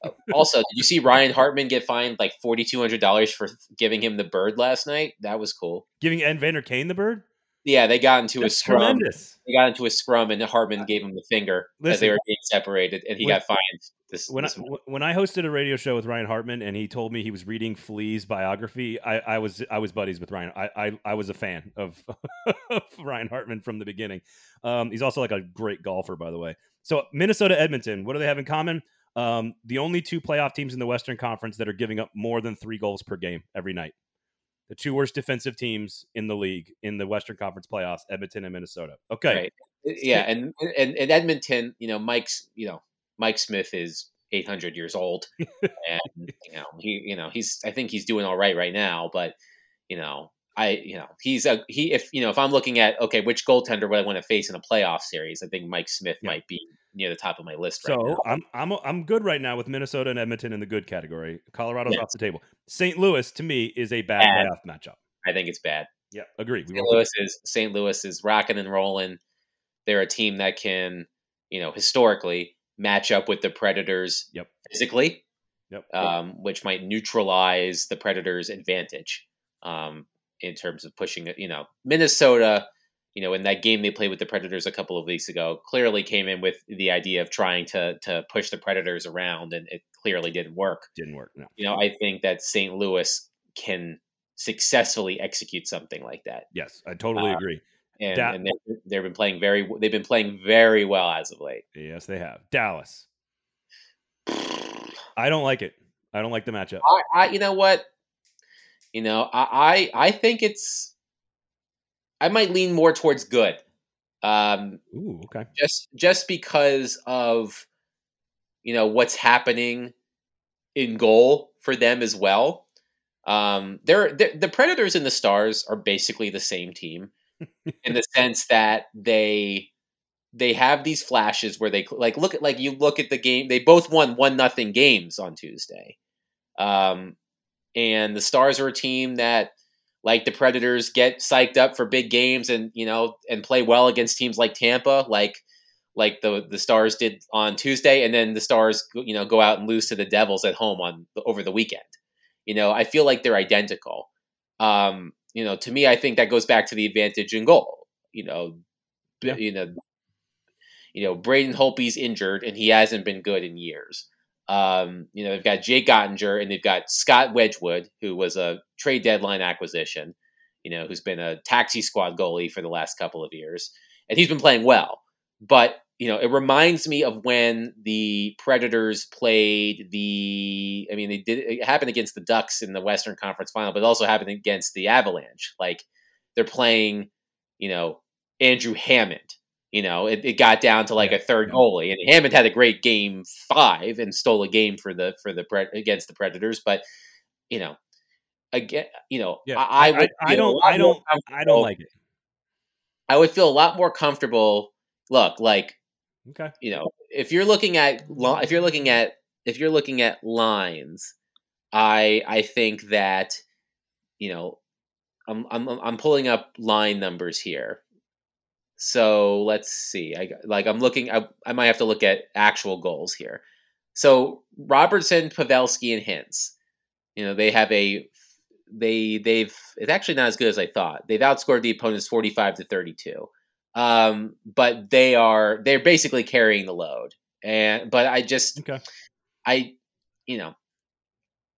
Uh, also, did you see Ryan Hartman get fined like forty two hundred dollars for giving him the bird last night? That was cool. Giving Evander Kane the bird? Yeah, they got into That's a scrum. Tremendous. They got into a scrum, and Hartman gave him the finger Listen, as they were being separated, and he when, got fined. This, when this I when I hosted a radio show with Ryan Hartman, and he told me he was reading Flea's biography, I, I was I was buddies with Ryan. I I, I was a fan of, of Ryan Hartman from the beginning. Um, he's also like a great golfer, by the way. So Minnesota, Edmonton, what do they have in common? Um, the only two playoff teams in the Western Conference that are giving up more than three goals per game every night the two worst defensive teams in the league in the Western Conference playoffs, Edmonton and Minnesota. Okay. Right. Uh, yeah, and, and and Edmonton, you know, Mike's, you know, Mike Smith is 800 years old and you know, he you know, he's I think he's doing all right right now, but you know, I you know, he's a he if you know, if I'm looking at okay, which goaltender would I want to face in a playoff series, I think Mike Smith yeah. might be near the top of my list right so now. I'm I'm I'm good right now with Minnesota and Edmonton in the good category. Colorado's off the table. St. Louis to me is a bad, bad. playoff matchup. I think it's bad. Yeah, agree. St. Louis is St. Louis is rocking and rolling. They're a team that can, you know, historically match up with the Predators Yep. physically, Yep. um, which might neutralize the Predators' advantage um, in terms of pushing it. You know, Minnesota, you know, in that game they played with the Predators a couple of weeks ago, clearly came in with the idea of trying to to push the Predators around, and it clearly didn't work. Didn't work. No. You know, I think that St. Louis can successfully execute something like that, Yes, I totally Uh, agree. and, Da- and they, they've been playing very. They've been playing very well as of late. Yes, they have. Dallas. I don't like it. I don't like the matchup. I, I you know what, you know, I, I I think it's. I might lean more towards good, um, Ooh, okay. just just because of, you know, what's happening in goal for them as well. Um, they're, they're the Predators and the Stars are basically the same team, in the sense that they they have these flashes where they like look at like you look at the game. They both won one nothing games on Tuesday, um, and the Stars are a team that like the Predators get psyched up for big games and you know and play well against teams like Tampa, like like the the Stars did on Tuesday, and then the Stars you know go out and lose to the Devils at home on over the weekend. You know, I feel like they're identical. Um, you know, to me, I think that goes back to the advantage in goal. You know, Yeah. you know, you know, Braden Holtby's injured and he hasn't been good in years. Um, you know, they've got Jake Oettinger and they've got Scott Wedgewood, who was a trade deadline acquisition. You know, who's been a taxi squad goalie for the last couple of years, and he's been playing well. But you know, it reminds me of when the Predators played the. I mean, they did it happened against the Ducks in the Western Conference Final, but it also happened against the Avalanche. Like they're playing, you know, Andrew Hammond. You know, it, it got down to like Yeah, a third goalie, and Hammond had a great game five and stole a game for the for the against the Predators. But you know, again, you know, Yeah, I, I, would I, a don't. I don't. I don't like it. I would feel a lot more comfortable. Look, like Okay. you know, if you're looking at if you're looking at if you're looking at lines, I I think that you know, I'm I'm I'm pulling up line numbers here. So let's see. I got- like I'm looking. I I might have to look at actual goals here. So Robertson, Pavelski, and Hintz. You know they have a they they've it's actually not as good as I thought. They've outscored the opponents forty five to thirty two, um, but they are they're basically carrying the load. And but I just Okay. I you know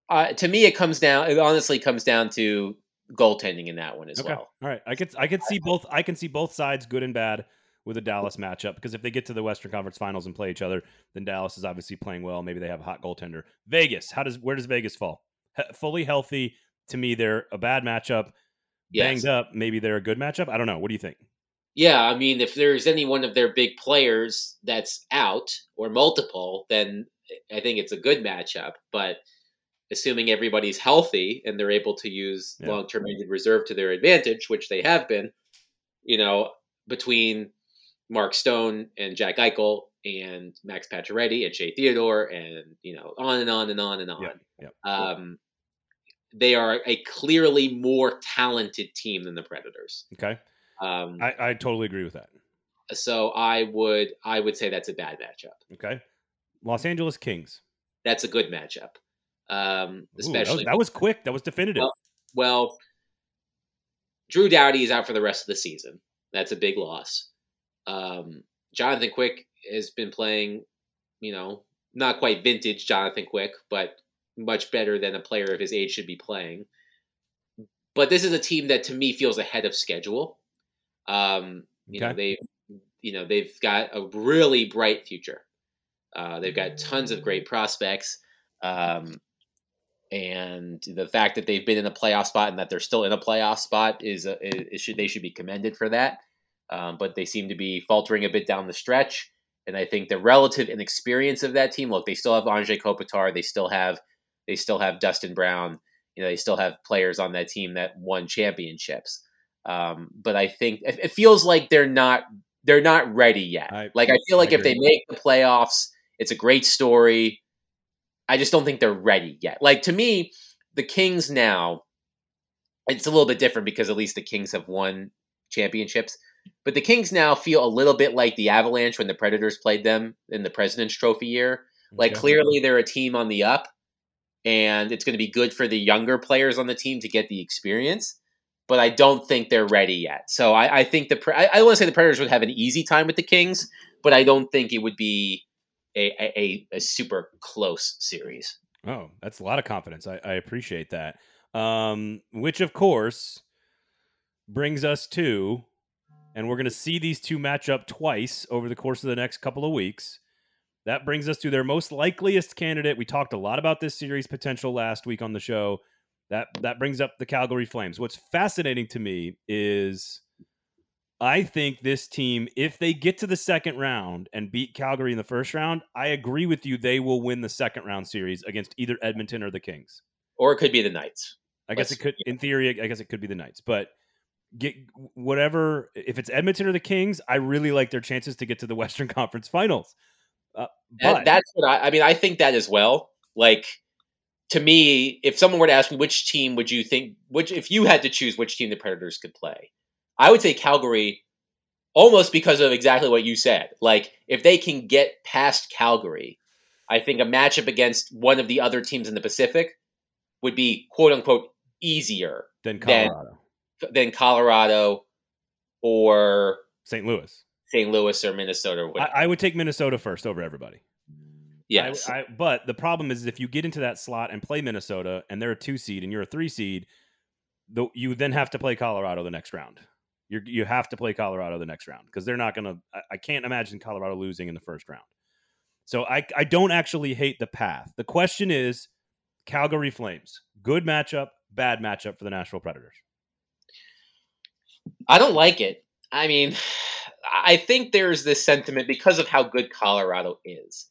uh, to me it comes down it honestly comes down to goaltending in that one as Okay. well. All right. I could. I could see both. I can see both sides, good and bad, with a Dallas matchup. Because if they get to the Western Conference Finals and play each other, then Dallas is obviously playing well. Maybe they have a hot goaltender. Vegas. How does? Where does Vegas fall? He- fully healthy. To me, they're a bad matchup. Yes. Banged up. Maybe they're a good matchup. I don't know. What do you think? Yeah, I mean, if there's any one of their big players that's out or multiple, then I think it's a good matchup. But assuming everybody's healthy and they're able to use Yeah. long-term injured reserve to their advantage, which they have been, you know, between Mark Stone and Jack Eichel and Max Pacioretty and Shea Theodore and you know on and on and on and on. Yeah, yeah. Um, they are a clearly more talented team than the Predators. Okay. Um, I, I totally agree with that. so I would I would say that's a bad matchup. Okay. Los Angeles Kings. That's a good matchup, um, Ooh, that, was, especially that was quick. That was definitive. Well, well. Drew Doughty is out for the rest of the season. That's a big loss. Um, Jonathan Quick has been playing, you know, not quite vintage Jonathan Quick, but much better than a player of his age should be playing. But this is a team that to me feels ahead of schedule. Um, you know, they you know, they've got a really bright future. Uh, they've got tons of great prospects. Um, and the fact that they've been in a playoff spot and that they're still in a playoff spot is, a, is should they should be commended for that. Um, but they seem to be faltering a bit down the stretch. And I think the relative inexperience of that team. Look, they still have Anze Kopitar. They still have they still have Dustin Brown. You know, they still have players on that team that won championships. Um, but I think it, it feels like they're not they're not ready yet. I- like I feel like if they make the playoffs, it's a great story. I just don't think they're ready yet. Like to me, the Kings now, it's a little bit different because at least the Kings have won championships. But the Kings now feel a little bit like the Avalanche when the Predators played them in the President's Trophy year. Like Okay. clearly they're a team on the up, and it's going to be good for the younger players on the team to get the experience. But I don't think they're ready yet. So I, I think the I, I want to say the Predators would have an easy time with the Kings, but I don't think it would be a a, a, super close series. Oh, that's a lot of confidence. I, I appreciate that. Um, which, of course, brings us to, and we're going to see these two match up twice over the course of the next couple of weeks. That brings us to their most likeliest candidate. We talked a lot about this series potential last week on the show. That that brings up the Calgary Flames. What's fascinating to me is I think this team, if they get to the second round and beat Calgary in the first round, I agree with you. They will win the second round series against either Edmonton or the Kings. Or it could be the Knights. I guess Let's- it could, in theory, I guess it could be the Knights, but get whatever. If it's Edmonton or the Kings, I really like their chances to get to the Western Conference Finals. Uh, but that's what I, I mean. I think that as well. Like to me, if someone were to ask me which team would you think, which if you had to choose which team the Predators could play, I would say Calgary, almost because of exactly what you said. Like if they can get past Calgary, I think a matchup against one of the other teams in the Pacific would be quote unquote easier then- Colorado, than Colorado or St. Louis. St. Louis or Minnesota. Would. I, I would take Minnesota first over everybody. yes, I, I, but the problem is if you get into that slot and play Minnesota and they're a two seed and you're a three seed, the, you then have to play Colorado the next round. You you have to play Colorado the next round because they're not going to. I can't imagine Colorado losing in the first round. So I I don't actually hate the path. The question is Calgary Flames. Good matchup, bad matchup for the Nashville Predators. I don't like it. I mean, I think there's this sentiment because of how good Colorado is.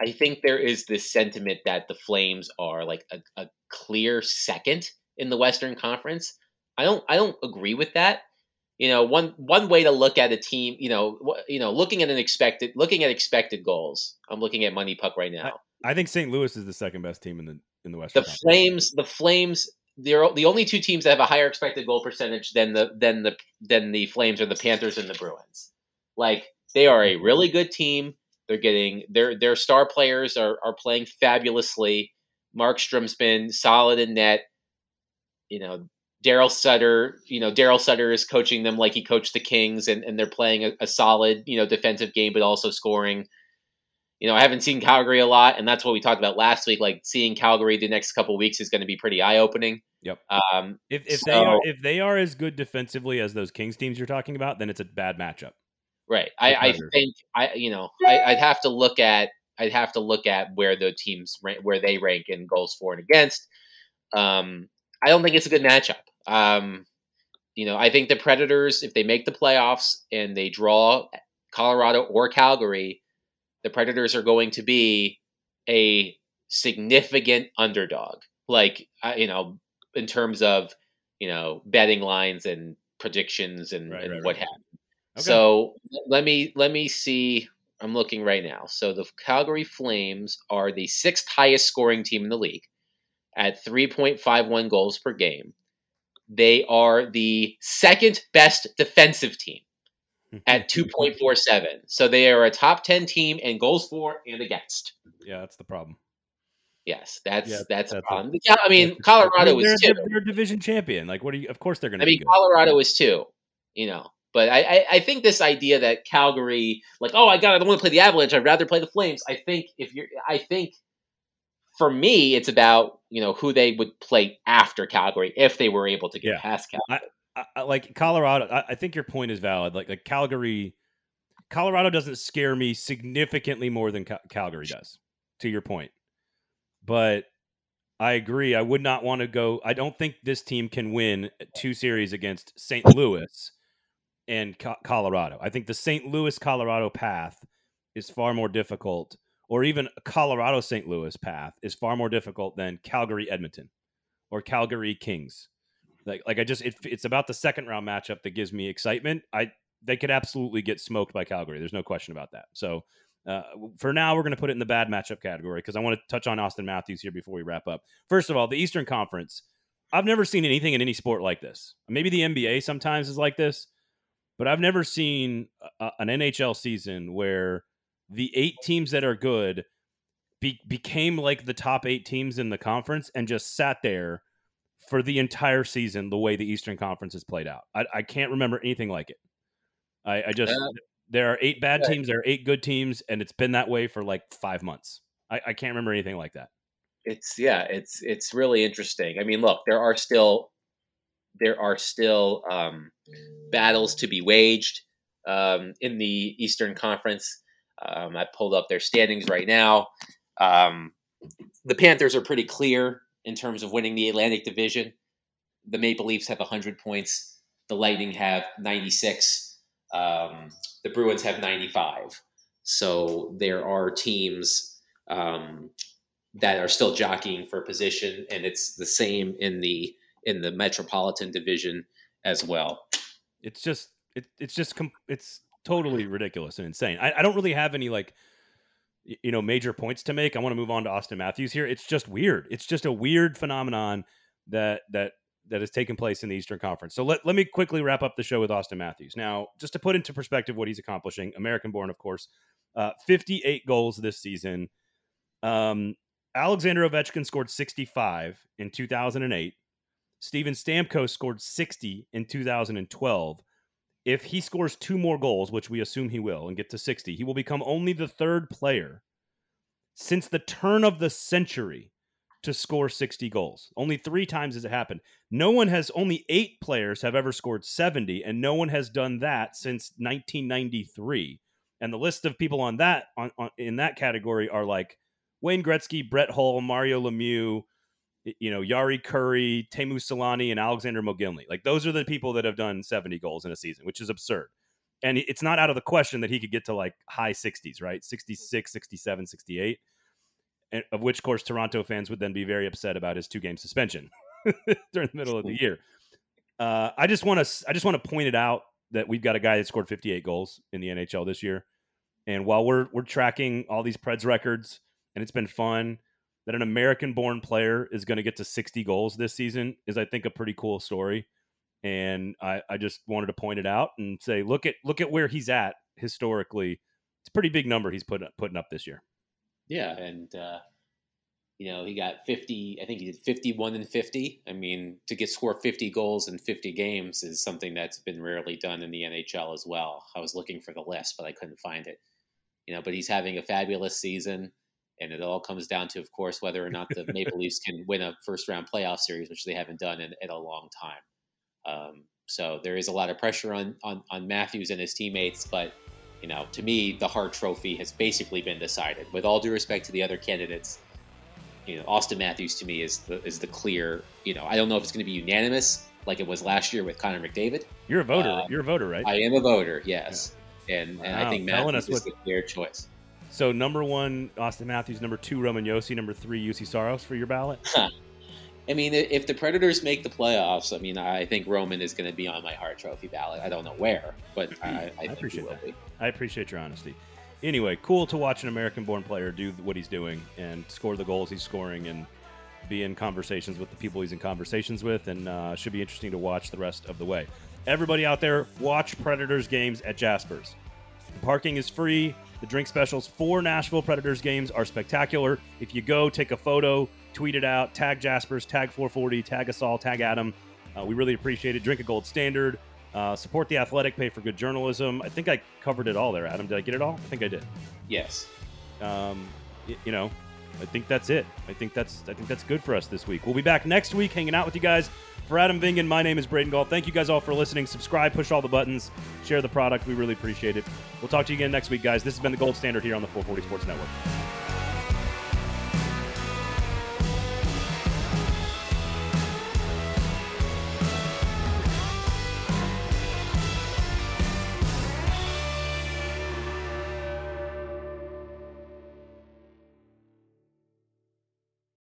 I think there is this sentiment that the Flames are like a, a clear second in the Western Conference. I don't. I don't agree with that. You know, one one way to look at a team, you know, you know, looking at an expected, looking at expected goals. I'm looking at Money Puck right now. I think St. Louis is the second best team in the in the west the Conference. Flames, the Flames, they're the only two teams that have a higher expected goal percentage than the than the than the Flames are the Panthers and the Bruins. Like they are a really good team. They're getting their their star players are are playing fabulously. Markstrom's been solid in net. You know, Daryl Sutter, you know, Daryl Sutter is coaching them like he coached the Kings and, and they're playing a, a solid, you know, defensive game but also scoring. You know, I haven't seen Calgary a lot, and that's what we talked about last week. Like seeing Calgary the next couple weeks is going to be pretty eye opening. Yep. Um, If if So- they are if they are as good defensively as those Kings teams you're talking about, then it's a bad matchup. right. I, I think I, you know, I, I'd have to look at I'd have to look at where the teams rank, where they rank in goals for and against. Um, I don't think it's a good matchup. Um, you know, I think the Predators, if they make the playoffs and they draw Colorado or Calgary, the Predators are going to be a significant underdog. Like, I- you know, in terms of you know betting lines and predictions and, Right, and right, what right. have. Okay. So let me let me see. I'm looking right now. So the Calgary Flames are the sixth highest scoring team in the league at 3.51 goals per game. They are the second best defensive team at 2.47. So they are a top 10 team in goals for and against. Yeah, that's the problem. Yes, that's Yeah, that's, a that's problem. Yeah, I mean, Colorado is they're, division champion. Like, what are you? Of course, they're going to I mean. Colorado is too. You know, but I, I, I think this idea that Calgary, like, oh, I got, I don't want to play the Avalanche. I'd rather play the Flames. I think if you're, I think for me, it's about you know who they would play after Calgary if they were able to get Yeah. past Calgary. I, I, like Colorado. I, I think your point is valid. Like, like Calgary, Colorado doesn't scare me significantly more than Cal- Calgary does. To your point, but I agree. I would not want to go. I don't think this team can win two series against St. Louis and Co- Colorado. I think the St. Louis Colorado path is far more difficult, or even Colorado St. Louis path is far more difficult than Calgary Edmonton or Calgary Kings. Like, like I just it, it's about the second round matchup that gives me excitement. I they could absolutely get smoked by Calgary. There's no question about that. So uh, for now, we're going to put it in the bad matchup category because I want to touch on Auston Matthews here before we wrap up. First of all, the Eastern Conference. I've never seen anything in any sport like this. Maybe the NBA sometimes is like this, but I've never seen a, an NHL season where the eight teams that are good be, became like the top eight teams in the conference and just sat there for the entire season the way the Eastern Conference has played out. I, I can't remember anything like it. I, I just uh, there are eight bad teams, there are eight good teams, and it's been that way for like five months. I, I can't remember anything like that. It's yeah, it's it's really interesting. I mean, look, there are still there are still um, battles to be waged um, in the Eastern Conference. Um, I pulled up their standings right now. Um, the Panthers are pretty clear in terms of winning the Atlantic Division. The Maple Leafs have 100 points. The Lightning have 96. Um, the Bruins have 95. So there are teams um, that are still jockeying for position, and it's the same in the in the Metropolitan Division as well. It's just it, it's just com- it's totally ridiculous and insane. I, I don't really have any like you know major points to make. I want to move on to Auston Matthews here. It's just weird. It's just a weird phenomenon that that that has taken place in the Eastern Conference. So let, let me quickly wrap up the show with Auston Matthews. Now, just to put into perspective what he's accomplishing, American born, of course, uh, 58 goals this season. Um, Alexander Ovechkin scored 65 in 2008. Steven Stamkos scored 60 in 2012 if he scores two more goals, which we assume he will, and get to 60, he will become only the third player since the turn of the century to score 60 goals. Only three times has it happened. No one has, only eight players have ever scored 70, and no one has done that since 1993. And the list of people on that, on, on in that category are like Wayne Gretzky, Brett Hull, Mario Lemieux, you know, Jari Kurri, Teemu Selanne, and Alexander Mogilny. Like those are the people that have done 70 goals in a season, which is absurd. And it's not out of the question that he could get to like high 60s, right? 66, 67, 68. And of which, of course, Toronto fans would then be very upset about his two game suspension during the middle of the year. Uh, I just want to I just want to point it out that we've got a guy that scored 58 goals in the NHL this year. And while we're we're tracking all these Preds records and it's been fun, that an American born player is going to get to 60 goals this season is, I think, a pretty cool story. And I, I just wanted to point it out and say, look at look at where he's at historically. It's a pretty big number he's put, putting up this year. Yeah, and uh, you know he got 50. I think he did 51 and 50. I mean, to get score 50 goals in 50 games is something that's been rarely done in the NHL as well. I was looking for the list, but I couldn't find it. You know, but he's having a fabulous season. And it all comes down to, of course, whether or not the Maple Leafs can win a first round playoff series, which they haven't done in, in a long time. Um, so there is a lot of pressure on, on, on Matthews and his teammates, but you know, to me, the Hart Trophy has basically been decided. With all due respect to the other candidates, you know, Auston Matthews to me is the is the clear. You know, I don't know if it's going to be unanimous like it was last year with Connor McDavid. You're a voter. Uh, You're a voter, right? I am a voter. Yes, yeah. and and wow. I think Matthews is what, the clear choice. So number one, Auston Matthews. Number two, Roman Josi. Number three, Juuse Saros for your ballot. Huh. I mean, if the Predators make the playoffs, I mean, I think Roman is going to be on my Hart Trophy ballot. I don't know where, but I, I, I appreciate that. Be. I appreciate your honesty. Anyway, cool to watch an American-born player do what he's doing and score the goals he's scoring and be in conversations with the people he's in conversations with, and uh, should be interesting to watch the rest of the way. Everybody out there, watch Predators games at Jasper's. The parking is free. The drink specials for Nashville Predators games are spectacular. If you go, take a photo, tweet it out, tag Jasper's, tag 440, tag us all, tag Adam. Uh, we really appreciate it. Drink a gold standard. Uh, support the athletic, pay for good journalism. I think I covered it all there, Adam. Did I get it all? I think I did. Yes. Um, y- you know, I think that's it. I think that's I think that's good for us this week. We'll be back next week, hanging out with you guys. For Adam Vingan, my name is Braden Gall. Thank you guys all for listening. Subscribe, push all the buttons, share the product. We really appreciate it. We'll talk to you again next week, guys. This has been the gold standard here on the 440 Sports Network.